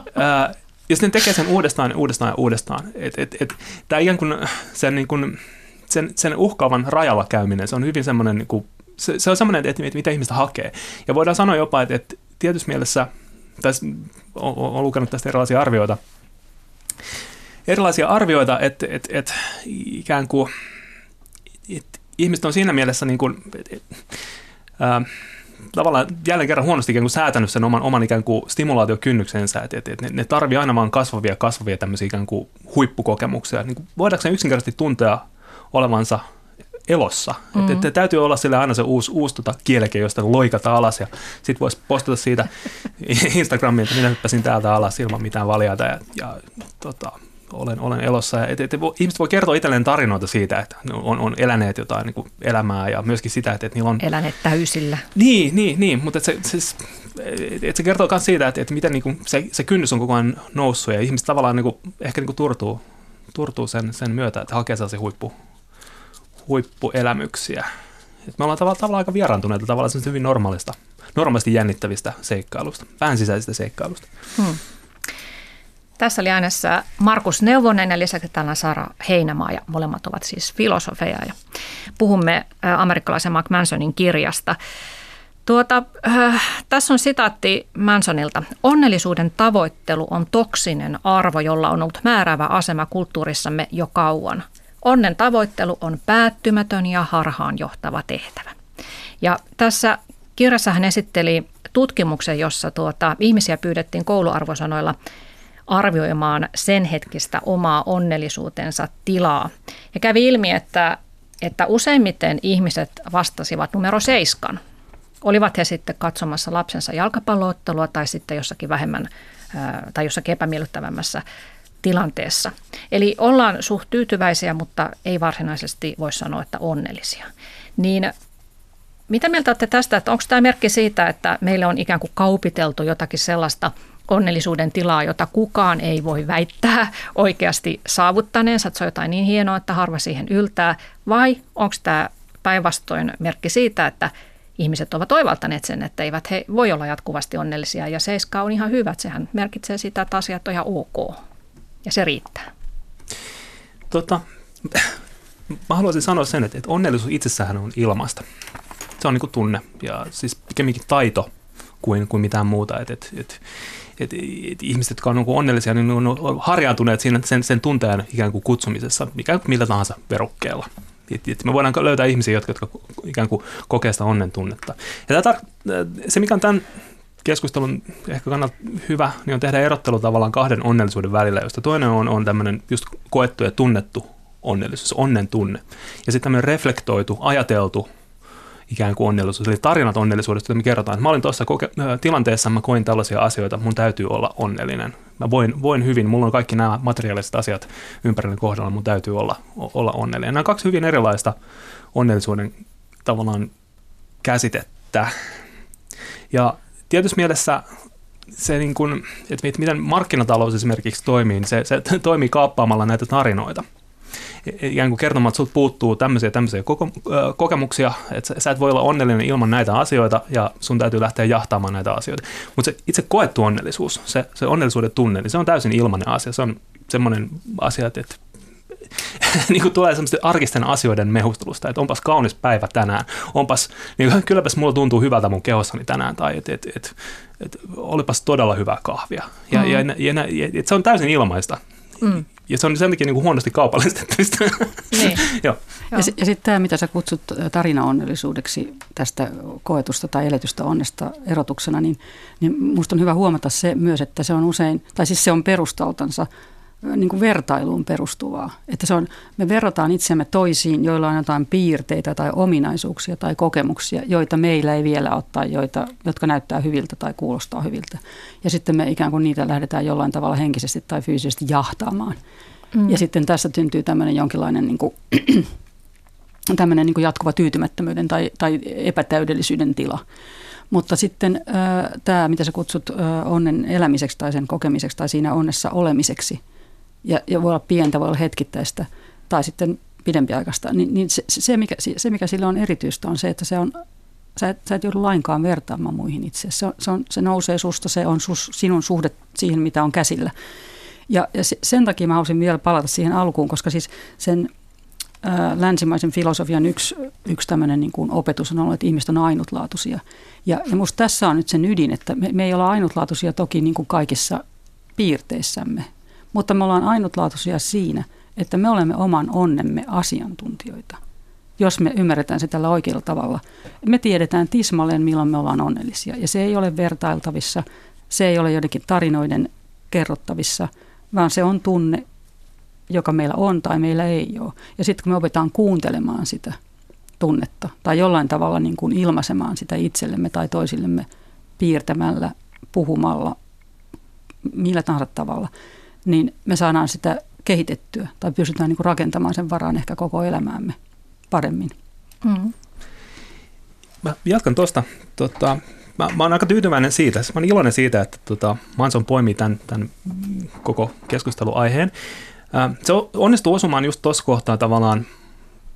ja sitten tekee sen uudestaan ja uudestaan ja uudestaan. Et, et, et, tämä ikään kuin sen, niin kuin, sen, sen uhkaavan rajalla käyminen, se on hyvin semmoinen, niin kuin, se, se on semmoinen, että, että mitä ihmistä hakee. Ja voidaan sanoa jopa, että, että tietyssä mielessä, tässä olen lukenut tästä erilaisia arvioita, erilaisia arvioita, että, että, että ikään kuin että ihmiset on siinä mielessä niin kuin, että, ää, tavallaan jälleen kerran huonosti ikään kuin säätänyt sen oman, oman ikään kuin stimulaatiokynnyksensä, että, että, että ne, ne tarvii aina vaan kasvavia kasvavia tämmöisiä ikään kuin huippukokemuksia. Niin kuin voidaanko se yksinkertaisesti tuntea olevansa elossa. Mm. Että, että täytyy olla sille aina se uusi, uusi tota kieleke, josta loikata alas ja sitten voisi postata siitä Instagramiin, että minä hyppäsin täältä alas ilman mitään valjata ja, ja tota, olen, olen elossa. Ja, et, et, et, ihmiset voi kertoa itselleen tarinoita siitä, että on, on eläneet jotain niin kuin elämää ja myöskin sitä, että, että niillä on... Eläneet täysillä. Niin, niin, niin mutta et se, se, et se kertoo myös siitä, että, että miten niin kuin se, se kynnys on koko ajan noussut ja ihmiset tavallaan niin kuin, ehkä niin kuin turtuu, turtuu sen, sen myötä, että hakee sellaisia huippu, huippuelämyksiä. Et me ollaan tavallaan, tavallaan aika vieraantuneita tavallaan hyvin normaalista, normaalisti jännittävistä seikkailusta, vähän sisäisistä seikkailusta. Hmm. Tässä oli äänessä Markus Neuvonen ja lisäksi täällä Sara Heinämaa ja molemmat ovat siis filosofeja ja puhumme amerikkalaisen Mark Mansonin kirjasta. Tuota, äh, tässä on sitaatti Mansonilta. Onnellisuuden tavoittelu on toksinen arvo, jolla on ollut määräävä asema kulttuurissamme jo kauan. Onnen tavoittelu on päättymätön ja harhaanjohtava tehtävä. Ja tässä kirjassa hän esitteli tutkimuksen, jossa tuota, ihmisiä pyydettiin kouluarvosanoilla arvioimaan sen hetkistä omaa onnellisuutensa tilaa. Ja kävi ilmi, että, että useimmiten ihmiset vastasivat numero seiskan. Olivat he sitten katsomassa lapsensa jalkapalloottelua tai sitten jossakin vähemmän tai jossakin epämiellyttävämmässä tilanteessa. Eli ollaan suht tyytyväisiä, mutta ei varsinaisesti voi sanoa, että onnellisia. Niin mitä mieltä olette tästä, että onko tämä merkki siitä, että meille on ikään kuin kaupiteltu jotakin sellaista onnellisuuden tilaa, jota kukaan ei voi väittää oikeasti saavuttaneensa, että se on jotain niin hienoa, että harva siihen yltää, vai onko tämä päinvastoin merkki siitä, että ihmiset ovat oivaltaneet sen, että eivät he voi olla jatkuvasti onnellisia ja seiska on ihan hyvä, sehän merkitsee sitä, että asiat on ihan ok ja se riittää. Tota, mä haluaisin sanoa sen, että, että onnellisuus itsessään on ilmaista. Se on niin kuin tunne ja siis pikemminkin taito kuin, kuin mitään muuta. Et, et, et, et, et ihmiset, jotka on niin onnellisia, niin on harjaantuneet siinä sen, sen tunteen ikään kuin kutsumisessa, mikä millä tahansa verukkeella. Et, et me voidaan löytää ihmisiä, jotka, jotka ikään kuin kokee sitä onnen tunnetta. Ja tämä, se, mikä on tämän keskustelun ehkä kannalta hyvä, niin on tehdä erottelu tavallaan kahden onnellisuuden välillä, josta toinen on, on tämmöinen just koettu ja tunnettu onnellisuus, onnen tunne. Ja sitten tämmöinen reflektoitu, ajateltu ikään kuin onnellisuus, eli tarinat onnellisuudesta, me kerrotaan. Mä olin tuossa koke- tilanteessa, mä koin tällaisia asioita, mun täytyy olla onnellinen. Mä voin, voin hyvin, mulla on kaikki nämä materiaaliset asiat ympärillä kohdalla, mun täytyy olla, olla onnellinen. Nämä on kaksi hyvin erilaista onnellisuuden tavallaan käsitettä. Ja tietyssä mielessä se, niin kuin, että miten markkinatalous esimerkiksi toimii, niin se, se toimii kaappaamalla näitä tarinoita – ikään kuin kertomaan, että puuttuu tämmöisiä tämmöisiä koko, kokemuksia, että sä et voi olla onnellinen ilman näitä asioita ja sun täytyy lähteä jahtaamaan näitä asioita. Mutta se itse koettu onnellisuus, se, se onnellisuuden tunne, niin se on täysin ilmainen asia. Se on semmoinen asia, että niin kuin tulee semmoisten arkisten asioiden mehustelusta, että onpas kaunis päivä tänään, onpas, niin kylläpäs mulla tuntuu hyvältä mun kehossani tänään, tai että et, et, et, olipas todella hyvää kahvia. Ja, mm. ja, ja, ja, ja, se on täysin ilmaista. Mm. Ja se on sen takia niin kuin huonosti kaupallistettu. Niin. Joo. Ja, ja sitten tämä, mitä sä kutsut tarinaonnellisuudeksi tästä koetusta tai eletystä onnesta erotuksena, niin, niin musta on hyvä huomata se myös, että se on usein, tai siis se on perustaltansa niin kuin vertailuun perustuvaa. Että se on, me verrataan itseämme toisiin, joilla on jotain piirteitä tai ominaisuuksia tai kokemuksia, joita meillä ei vielä ole tai joita, jotka näyttää hyviltä tai kuulostaa hyviltä. Ja sitten me ikään kuin niitä lähdetään jollain tavalla henkisesti tai fyysisesti jahtaamaan. Mm. Ja sitten tässä syntyy tämmöinen jonkinlainen niin kuin, tämmöinen niin kuin jatkuva tyytymättömyyden tai, tai epätäydellisyyden tila. Mutta sitten äh, tämä, mitä sä kutsut äh, onnen elämiseksi tai sen kokemiseksi tai siinä onnessa olemiseksi – ja, ja voi olla pientä, voi olla hetkittäistä tai sitten pidempiaikaista, niin, niin se, se, mikä, se, mikä sillä on erityistä, on se, että se on, sä, et, sä et joudu lainkaan vertaamaan muihin itse. Se, se, on, se nousee susta, se on sus, sinun suhde siihen, mitä on käsillä. Ja, ja sen takia mä haluaisin vielä palata siihen alkuun, koska siis sen ää, länsimaisen filosofian yksi, yksi tämmöinen niin kuin opetus on ollut, että ihmiset on ainutlaatuisia. Ja, ja musta tässä on nyt sen ydin, että me, me ei olla ainutlaatuisia toki niin kuin kaikissa piirteissämme, mutta me ollaan ainutlaatuisia siinä, että me olemme oman onnemme asiantuntijoita. Jos me ymmärretään se tällä oikealla tavalla. Me tiedetään tismalleen, milloin me ollaan onnellisia. Ja se ei ole vertailtavissa, se ei ole jotenkin tarinoiden kerrottavissa, vaan se on tunne, joka meillä on tai meillä ei ole. Ja sitten kun me opetaan kuuntelemaan sitä tunnetta tai jollain tavalla niin kuin ilmaisemaan sitä itsellemme tai toisillemme piirtämällä, puhumalla, millä tahansa tavalla – niin me saadaan sitä kehitettyä tai pystytään niin kuin rakentamaan sen varaan ehkä koko elämäämme paremmin. Mm. Mä jatkan tuosta. Tota, mä, mä oon aika tyytyväinen siitä, mä oon iloinen siitä, että tota, Manson poimii tämän, tämän koko keskusteluaiheen. se onnistuu osumaan just tuossa kohtaa tavallaan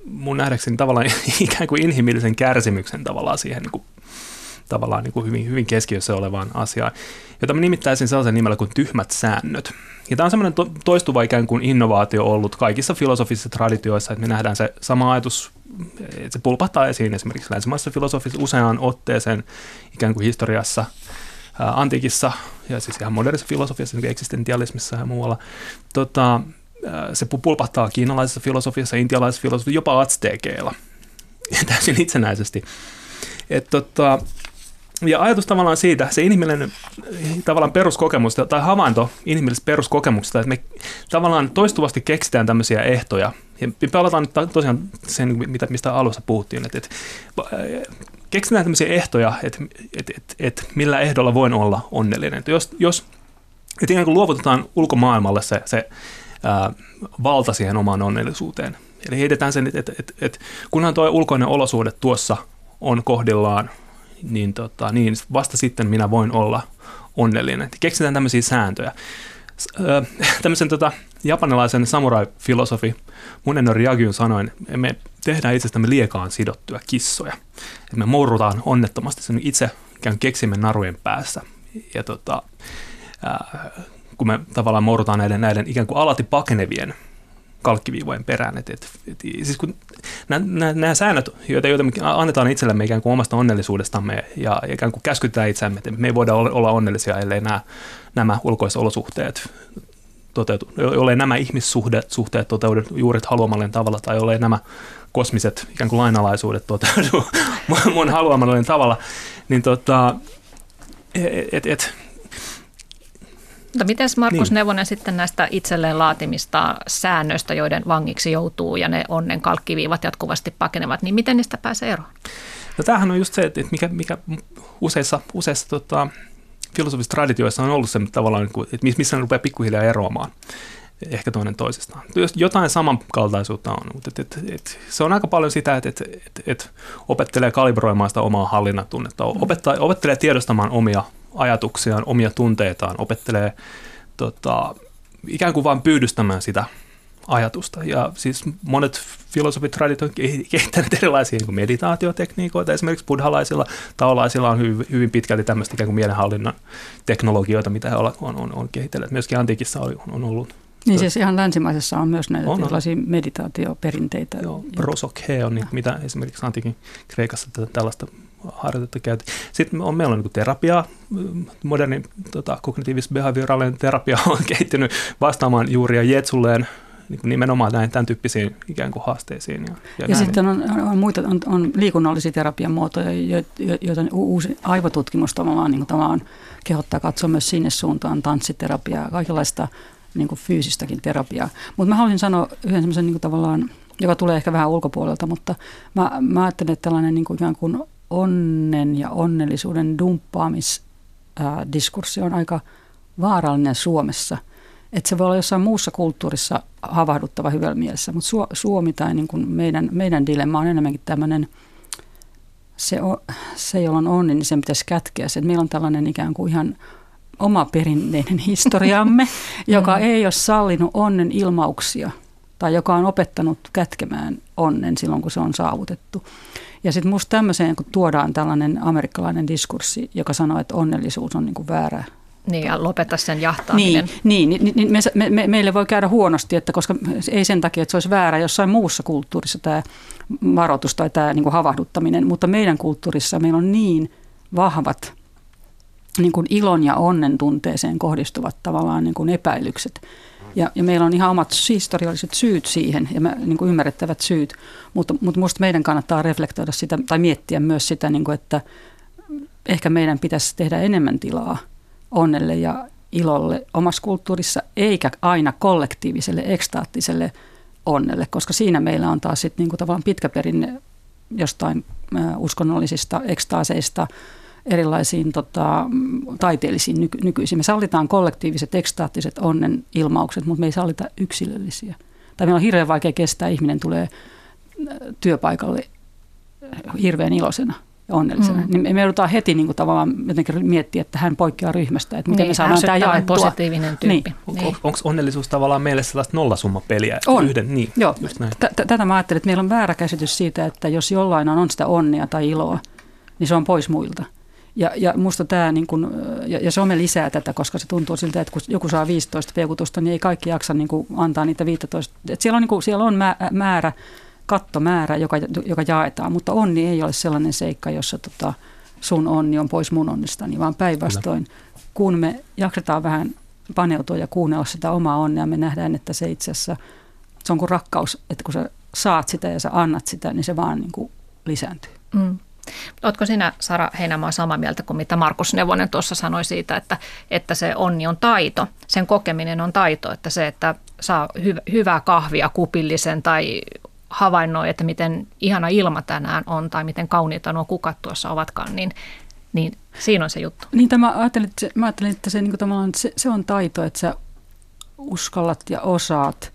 mun nähdäkseni tavallaan ikään kuin inhimillisen kärsimyksen tavallaan siihen niin kuin, tavallaan niin kuin hyvin, hyvin keskiössä olevaan asiaan, jota mä nimittäisin sellaisen nimellä kuin tyhmät säännöt. Ja tämä on semmoinen to- toistuva ikään kuin innovaatio ollut kaikissa filosofisissa traditioissa, että me nähdään se sama ajatus, että se pulpahtaa esiin esimerkiksi länsimaisessa filosofissa useaan otteeseen ikään kuin historiassa, ää, antiikissa ja siis ihan modernissa filosofiassa, niin eksistentialismissa ja muualla. Tota, se pulpahtaa kiinalaisessa filosofiassa, intialaisessa filosofiassa, jopa atsteekeilla täysin itsenäisesti. Et tota, ja ajatus tavallaan siitä, se inhimillinen tavallaan peruskokemus tai havainto inhimillisestä peruskokemuksesta, että me tavallaan toistuvasti keksitään tämmöisiä ehtoja. Ja me palataan nyt tosiaan sen, mitä, mistä alussa puhuttiin, että, että keksitään tämmöisiä ehtoja, että, että, että, että millä ehdolla voin olla onnellinen. Että jos, jos että ikään kuin luovutetaan ulkomaailmalle se, se ää, valta siihen omaan onnellisuuteen. Eli heitetään sen, että, että, että, että kunhan tuo ulkoinen olosuhde tuossa on kohdillaan – niin, tota, niin vasta sitten minä voin olla onnellinen. Keksitään tämmöisiä sääntöjä. Tämmöisen tota, japanilaisen samurai-filosofi Munenori Yagyun sanoin, me tehdään itsestämme liekaan sidottuja kissoja. Et me mourrutaan onnettomasti sen itse ikään keksimme narujen päässä. Ja tota, ää, kun me tavallaan mourrutaan näiden, näiden ikään kuin alati pakenevien kalkkiviivojen perään. Et, et, et, siis kun nämä, säännöt, joita, joita me annetaan itsellemme ikään kuin omasta onnellisuudestamme ja ikään kuin käskytetään itseämme, että me ei voida olla onnellisia, ellei nämä, nämä ulkoiset olosuhteet toteutu, jollei nämä ihmissuhteet suhteet toteudu juuri haluamalleen tavalla tai jollei nämä kosmiset ikään kuin lainalaisuudet toteudu mun haluamalleen tavalla, niin tota, et, et, mutta miten Markus niin. Neuvonen sitten näistä itselleen laatimista säännöistä, joiden vangiksi joutuu ja ne onnen kalkkiviivat jatkuvasti pakenevat, niin miten niistä pääsee eroon? No tämähän on just se, että mikä, mikä useissa, useissa tota, filosofisissa traditioissa on ollut se tavallaan, niin että missä ne rupeaa pikkuhiljaa eroamaan ehkä toinen toisestaan. Jotain samankaltaisuutta on, mutta et, et, et, se on aika paljon sitä, että et, et, et opettelee kalibroimaan sitä omaa hallinnatunnetta, opettaa, opettelee tiedostamaan omia ajatuksiaan, omia tunteitaan, opettelee tota, ikään kuin vain pyydystämään sitä ajatusta. Ja siis monet filosofit on kehittäneet erilaisia niin meditaatiotekniikoita. Esimerkiksi buddhalaisilla, taolaisilla on hyvin, hyvin pitkälti tämmöistä ikään kuin mielenhallinnan teknologioita, mitä he on, on, on kehitelleet. Myöskin antiikissa on, on ollut niin siis ihan länsimaisessa on myös näitä on, tällaisia meditaatioperinteitä. Joo, prosokhe on, niin, mitä esimerkiksi antiikin Kreikassa tällaista harjoitetta käytiin. Sitten on, meillä on niin terapia, moderni tota, kognitiivis-behavioraalinen terapia on kehittynyt vastaamaan juuri ja jetsulleen niin nimenomaan näin, tämän tyyppisiin ikään kuin haasteisiin. Ja, ja, ja sitten on, on, muita, on, on liikunnallisia terapian muotoja, joita uusi aivotutkimus tavallaan, niin kuin tavallaan kehottaa katsoa myös sinne suuntaan, tanssiterapiaa, kaikenlaista niin kuin fyysistäkin terapiaa. Mutta mä haluaisin sanoa yhden semmoisen niin tavallaan, joka tulee ehkä vähän ulkopuolelta, mutta mä, mä ajattelen, että tällainen niin kuin ikään kuin onnen ja onnellisuuden dumppaamisdiskurssi on aika vaarallinen Suomessa. Että se voi olla jossain muussa kulttuurissa havahduttava hyvällä mielessä, mutta Suomi tai niin kuin meidän, meidän dilemma on enemmänkin tämmöinen, se, on, se jolla on onni, niin sen pitäisi kätkeä se. Että meillä on tällainen ikään kuin ihan oma perinteinen historiamme, joka ei ole sallinut onnen ilmauksia tai joka on opettanut kätkemään onnen silloin, kun se on saavutettu. Ja sitten musta tämmöiseen, kun tuodaan tällainen amerikkalainen diskurssi, joka sanoo, että onnellisuus on niin kuin väärä niin, ja lopeta sen jahtaaminen. Niin, niin, niin, niin me, me, meille voi käydä huonosti, että koska ei sen takia, että se olisi väärä jossain muussa kulttuurissa tämä varoitus tai tämä niin kuin havahduttaminen, mutta meidän kulttuurissa meillä on niin vahvat niin kuin ilon ja onnen tunteeseen kohdistuvat tavallaan niin kuin epäilykset. Ja, ja meillä on ihan omat historialliset syyt siihen ja niin kuin ymmärrettävät syyt, mutta, mutta minusta meidän kannattaa reflektoida sitä tai miettiä myös sitä, niin kuin, että ehkä meidän pitäisi tehdä enemmän tilaa onnelle ja ilolle omassa kulttuurissa, eikä aina kollektiiviselle, ekstaattiselle onnelle, koska siinä meillä on taas sitten niin kuin tavallaan pitkä perinne jostain uskonnollisista ekstaaseista, erilaisiin tota, taiteellisiin nyky- nykyisin. Me sallitaan kollektiiviset, ekstaattiset onnen ilmaukset, mutta me ei sallita yksilöllisiä. Tai meillä on hirveän vaikea kestää, ihminen tulee äh, työpaikalle äh, hirveän iloisena ja onnellisena. Mm. Niin me joudutaan heti niin kuin tavallaan jotenkin miettiä, että hän poikkeaa ryhmästä, että miten niin, me saadaan tämä jaettua. positiivinen tyyppi. Niin. niin. Onko onnellisuus tavallaan meille sellaista nollasummapeliä? On. Yhden, niin, Joo. Tätä mä ajattelin, että meillä on väärä käsitys siitä, että jos jollain on sitä onnea tai iloa, niin se on pois muilta. Ja, ja musta tämä, niin kun, ja, ja some lisää tätä, koska se tuntuu siltä, että kun joku saa 15 peukutusta, niin ei kaikki jaksa niin kuin antaa niitä 15. Et siellä on, niin kuin, siellä on määrä, kattomäärä, joka, joka jaetaan, mutta onni ei ole sellainen seikka, jossa tota, sun onni on pois mun onnistani, vaan päinvastoin, kun me jaksetaan vähän paneutua ja kuunnella sitä omaa onnea, me nähdään, että se itse asiassa, se on kuin rakkaus, että kun sä saat sitä ja sä annat sitä, niin se vaan niin kuin lisääntyy. Mm. Oletko sinä, Sara Heinämaa, samaa mieltä kuin mitä Markus Neuvonen tuossa sanoi siitä, että, että se onni on taito, sen kokeminen on taito, että se, että saa hy- hyvää kahvia kupillisen tai havainnoi, että miten ihana ilma tänään on tai miten kauniita nuo kukat tuossa ovatkaan, niin, niin siinä on se juttu. Niin tämä, ajattelin, että se, mä ajattelin, että se, niin se, se on taito, että sä uskallat ja osaat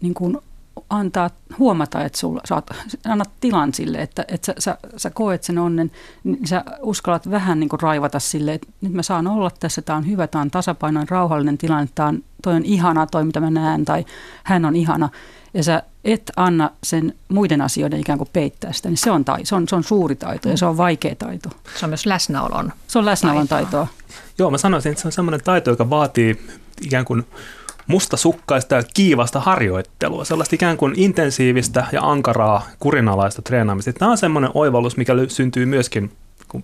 niin kuin antaa huomata, että sulla, sä annat tilan sille, että, että sä, sä, sä koet sen onnen, niin sä uskallat vähän niin kuin raivata sille, että nyt mä saan olla tässä, tämä on hyvä, tämä on tasapainoinen, rauhallinen tilanne, tämä on, toi on ihana, toi mitä mä näen, tai hän on ihana, ja sä et anna sen muiden asioiden ikään kuin peittää sitä, niin se on, tai, se on, se on suuri taito ja se on vaikea taito. Se on myös läsnäolon Se on läsnäolon taitoa. taitoa. Joo, mä sanoisin, että se on sellainen taito, joka vaatii ikään kuin mustasukkaista ja kiivasta harjoittelua, sellaista ikään kuin intensiivistä ja ankaraa kurinalaista treenaamista. Tämä on semmoinen oivallus, mikä syntyy myöskin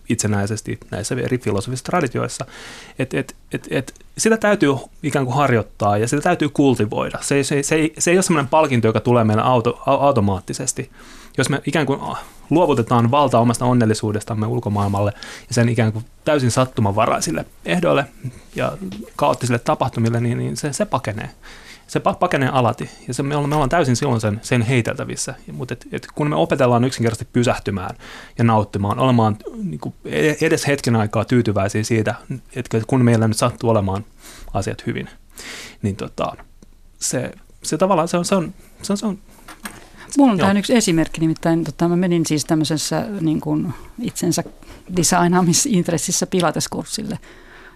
itsenäisesti näissä eri filosofisissa traditioissa, että et, et, et, sitä täytyy ikään kuin harjoittaa ja sitä täytyy kultivoida. Se, se, se, ei, se ei ole semmoinen palkinto, joka tulee meille auto, automaattisesti. Jos me ikään kuin luovutetaan valta omasta onnellisuudestamme ulkomaailmalle ja sen ikään kuin täysin sattumanvaraisille ehdoille ja kaoottisille tapahtumille, niin, niin se, se pakenee. Se pakenee alati ja se, me, ollaan, me ollaan täysin silloin sen, sen heiteltävissä. Mutta et, et kun me opetellaan yksinkertaisesti pysähtymään ja nauttimaan, olemaan niin kuin edes hetken aikaa tyytyväisiä siitä, että kun meillä nyt sattuu olemaan asiat hyvin, niin tota, se, se tavallaan se on, se on, se on, se on Mulla on tähän yksi esimerkki, nimittäin tota, mä menin siis tämmöisessä niin kuin itsensä designaamisintressissä pilateskurssille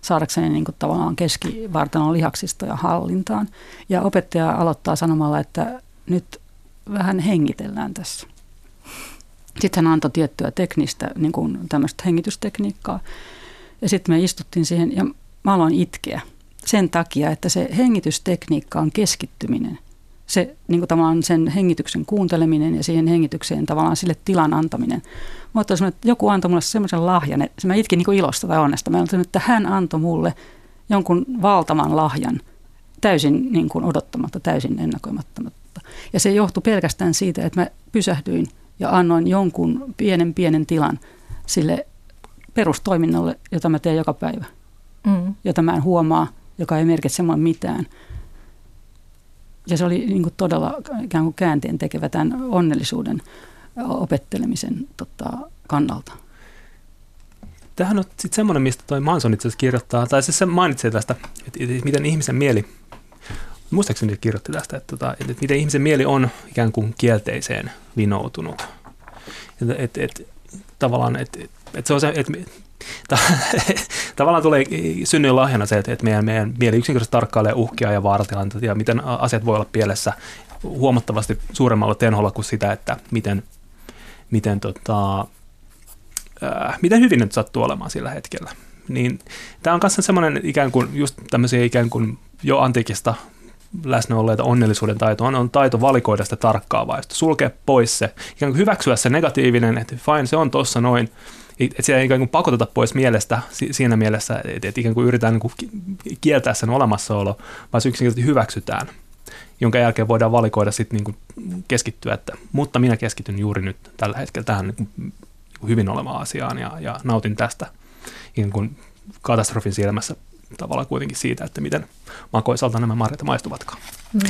saadakseni niin kuin tavallaan keskivartalon lihaksista ja hallintaan. Ja opettaja aloittaa sanomalla, että nyt vähän hengitellään tässä. Sitten hän antoi tiettyä teknistä, niin kuin tämmöistä hengitystekniikkaa. Ja sitten me istuttiin siihen ja mä aloin itkeä sen takia, että se hengitystekniikka on keskittyminen – se niin kuin tavallaan sen hengityksen kuunteleminen ja siihen hengitykseen tavallaan sille tilan antaminen. Mutta että joku antoi mulle semmoisen lahjan, että mä itkin niin kuin ilosta tai onnesta. Mä ajattelin, että hän antoi mulle jonkun valtavan lahjan täysin niin kuin odottamatta, täysin ennakoimattamatta. Ja se johtui pelkästään siitä, että mä pysähdyin ja annoin jonkun pienen pienen tilan sille perustoiminnalle, jota mä teen joka päivä, mm. jota mä en huomaa, joka ei merkitse mulle mitään – ja se oli niin kuin todella ikään kuin käänteen tekevä tämän onnellisuuden opettelemisen tota, kannalta. Tähän on sitten semmoinen, mistä toi Manson itse asiassa kirjoittaa, tai siis se mainitsee tästä, että, että miten ihmisen mieli, muistaakseni kirjoitti tästä, että, että, että miten ihmisen mieli on ikään kuin kielteiseen vinoutunut. Että, että, että tavallaan, että, että se on se, että tavallaan tulee synnyin lahjana se, että meidän, meidän mieli yksinkertaisesti tarkkailee uhkia ja vaaratilanteita ja miten asiat voi olla pielessä huomattavasti suuremmalla tenholla kuin sitä, että miten, miten, tota, äh, miten hyvin nyt sattuu olemaan sillä hetkellä. Niin, tämä on myös semmoinen ikään kuin, just tämmöisiä ikään kuin jo antiikista läsnä olleita onnellisuuden taito on, on taito valikoida sitä tarkkaavaista, sulkea pois se, ikään kuin hyväksyä se negatiivinen, että fine, se on tossa noin, että siellä ei ikään kuin pakoteta pois mielestä siinä mielessä, että, että ikään kuin yritetään niin kuin kieltää sen olemassaolo, vaan se yksinkertaisesti hyväksytään, jonka jälkeen voidaan valikoida sitten niin keskittyä, että mutta minä keskityn juuri nyt tällä hetkellä tähän niin kuin hyvin olevaan asiaan ja, ja nautin tästä ikään kuin katastrofin silmässä tavallaan kuitenkin siitä, että miten makoisalta nämä marjat maistuvatkaan. Mm.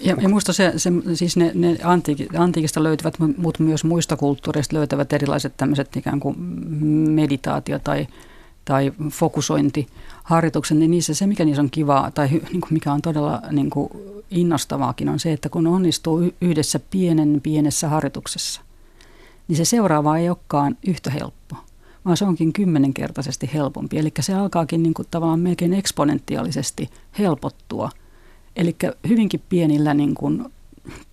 Ja, ja minusta se, se, siis ne, ne antiikista löytyvät, mutta myös muista kulttuureista löytävät erilaiset tämmöiset ikään kuin meditaatio tai, tai fokusointiharjoitukset, niin niissä se, mikä niissä on kivaa tai niin kuin mikä on todella niin kuin innostavaakin, on se, että kun onnistuu yhdessä pienen pienessä harjoituksessa, niin se seuraava ei olekaan yhtä helppo vaan se onkin kymmenenkertaisesti helpompi. Eli se alkaakin niin kuin tavallaan melkein eksponentiaalisesti helpottua. Eli hyvinkin pienillä niin kuin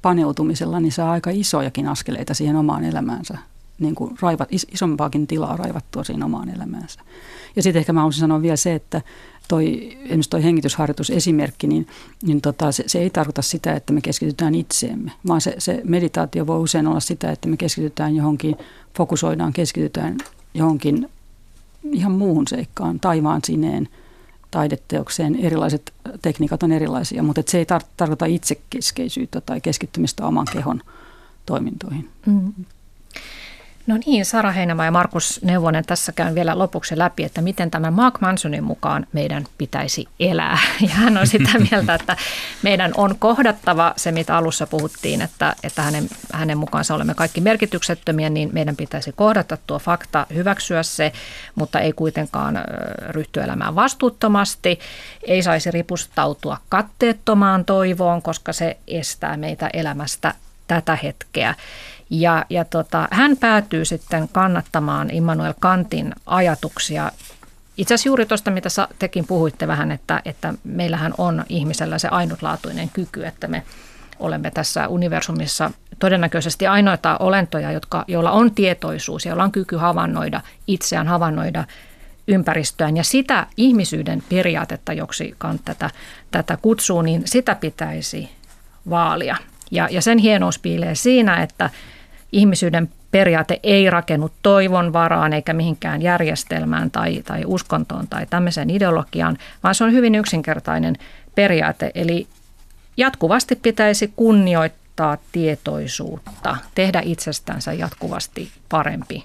paneutumisella niin saa aika isojakin askeleita siihen omaan elämäänsä. Niin kuin raivat, is, isompaakin tilaa raivattua siihen omaan elämäänsä. Ja sitten ehkä mä haluaisin sanoa vielä se, että toi, esimerkiksi toi hengitysharjoitusesimerkki, niin, niin tota, se, se ei tarkoita sitä, että me keskitytään itseemme, vaan se, se meditaatio voi usein olla sitä, että me keskitytään johonkin, fokusoidaan, keskitytään johonkin ihan muuhun seikkaan, taivaan sineen, taideteokseen. Erilaiset tekniikat on erilaisia, mutta se ei tar- tarkoita itsekeskeisyyttä tai keskittymistä oman kehon toimintoihin. Mm. No niin, Sara Heinämä ja Markus Neuvonen tässä käyn vielä lopuksi läpi, että miten tämän Mark Mansonin mukaan meidän pitäisi elää. Ja hän on sitä mieltä, että meidän on kohdattava se, mitä alussa puhuttiin, että, että hänen, hänen mukaansa olemme kaikki merkityksettömiä, niin meidän pitäisi kohdata tuo fakta, hyväksyä se, mutta ei kuitenkaan ryhtyä elämään vastuuttomasti. Ei saisi ripustautua katteettomaan toivoon, koska se estää meitä elämästä tätä hetkeä. Ja, ja tota, hän päätyy sitten kannattamaan Immanuel Kantin ajatuksia. Itse asiassa juuri tuosta, mitä tekin puhuitte vähän, että, että meillähän on ihmisellä se ainutlaatuinen kyky, että me olemme tässä universumissa todennäköisesti ainoita olentoja, jotka, joilla on tietoisuus, joilla on kyky havainnoida itseään, havainnoida ympäristöään. Ja sitä ihmisyyden periaatetta, joksi Kant tätä, tätä kutsuu, niin sitä pitäisi vaalia. Ja, ja sen hienous piilee siinä, että ihmisyyden periaate ei rakennu toivon varaan eikä mihinkään järjestelmään tai, tai uskontoon tai tämmöiseen ideologiaan, vaan se on hyvin yksinkertainen periaate. Eli jatkuvasti pitäisi kunnioittaa tietoisuutta, tehdä itsestänsä jatkuvasti parempi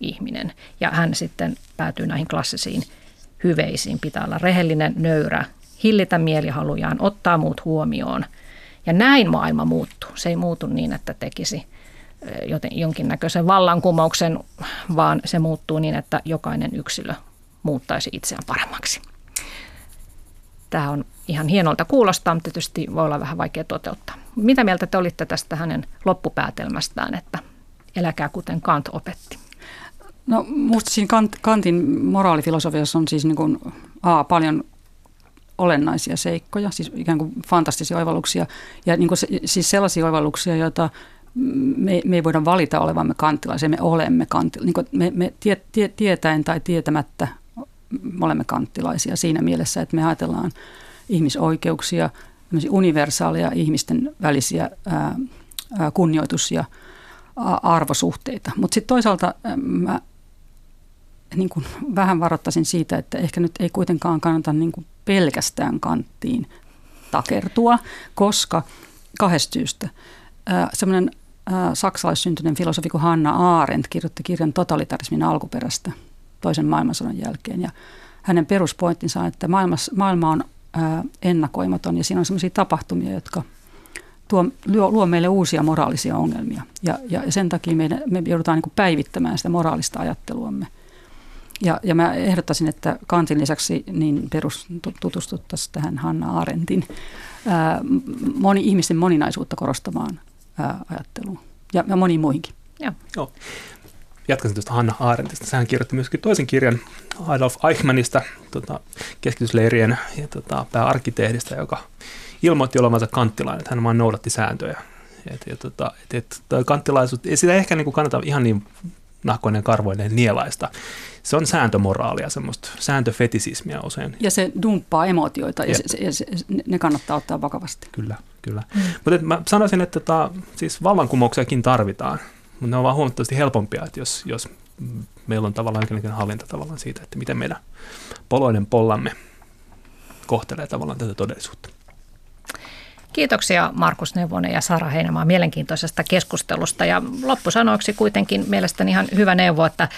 ihminen. Ja hän sitten päätyy näihin klassisiin hyveisiin. Pitää olla rehellinen, nöyrä, hillitä mielihalujaan, ottaa muut huomioon. Ja näin maailma muuttuu. Se ei muutu niin, että tekisi joten jonkinnäköisen vallankumouksen, vaan se muuttuu niin, että jokainen yksilö muuttaisi itseään paremmaksi. Tämä on ihan hienolta kuulostaa, mutta tietysti voi olla vähän vaikea toteuttaa. Mitä mieltä te olitte tästä hänen loppupäätelmästään, että eläkää kuten Kant opetti? No minusta siinä Kant, Kantin moraalifilosofiassa on siis niin kuin, a, paljon olennaisia seikkoja, siis ikään kuin fantastisia oivalluksia ja niin kuin se, siis sellaisia oivalluksia, joita me, me ei voida valita olevamme kanttilaisia, me olemme kanttilaisia. Niin me, me tie, tie, tietäen tai tietämättä me olemme kanttilaisia siinä mielessä, että me ajatellaan ihmisoikeuksia, universaaleja ihmisten välisiä ää, ää, kunnioitus- ja arvosuhteita. Mutta sitten toisaalta mä niin kuin vähän varoittaisin siitä, että ehkä nyt ei kuitenkaan kannata niin pelkästään kanttiin takertua, koska kahdesta syystä. Semmoinen saksalaissyntyinen filosofi kuin Hanna Arendt kirjoitti kirjan totalitarismin alkuperästä toisen maailmansodan jälkeen. Ja hänen peruspointtinsa on, että maailma on ennakoimaton ja siinä on sellaisia tapahtumia, jotka tuo, luo, luo meille uusia moraalisia ongelmia. Ja, ja sen takia meidän, me joudutaan niin päivittämään sitä moraalista ajatteluamme. Ja, ja mä ehdottaisin, että Kantin lisäksi niin perus tutustuttaisiin tähän Hanna Arendtin ää, moni, ihmisten moninaisuutta korostamaan ajatteluun ja, ja moniin muihinkin. Joo. Joo. Jatkaisin tuosta Hanna Arendtista. Sehän kirjoitti myöskin toisen kirjan Adolf Eichmannista, tota, keskitysleirien ja tota, pääarkkitehdistä, joka ilmoitti olevansa kanttilainen, että hän vaan noudatti sääntöjä. Et, ja, tota, et, et, kanttilaisuus, ei sitä ehkä niin kuin kannata ihan niin nahkoinen karvoinen nielaista. Se on sääntömoraalia, semmoista sääntöfetisismia usein. Ja se dumppaa emotioita ja, se, se, se, ne kannattaa ottaa vakavasti. Kyllä, kyllä. Mm. Mutta mä sanoisin, että tota, siis vallankumouksiakin tarvitaan, mutta ne on vaan huomattavasti helpompia, että jos, jos meillä on tavallaan jonkinlainen hallinta tavallaan siitä, että miten meidän poloinen pollamme kohtelee tavallaan tätä todellisuutta. Kiitoksia Markus Neuvonen ja Sara Heinämaa mielenkiintoisesta keskustelusta. Ja loppusanoiksi kuitenkin mielestäni ihan hyvä neuvo, että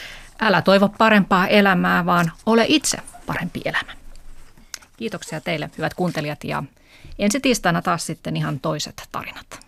älä toivo parempaa elämää, vaan ole itse parempi elämä. Kiitoksia teille hyvät kuuntelijat ja ensi tiistaina taas sitten ihan toiset tarinat.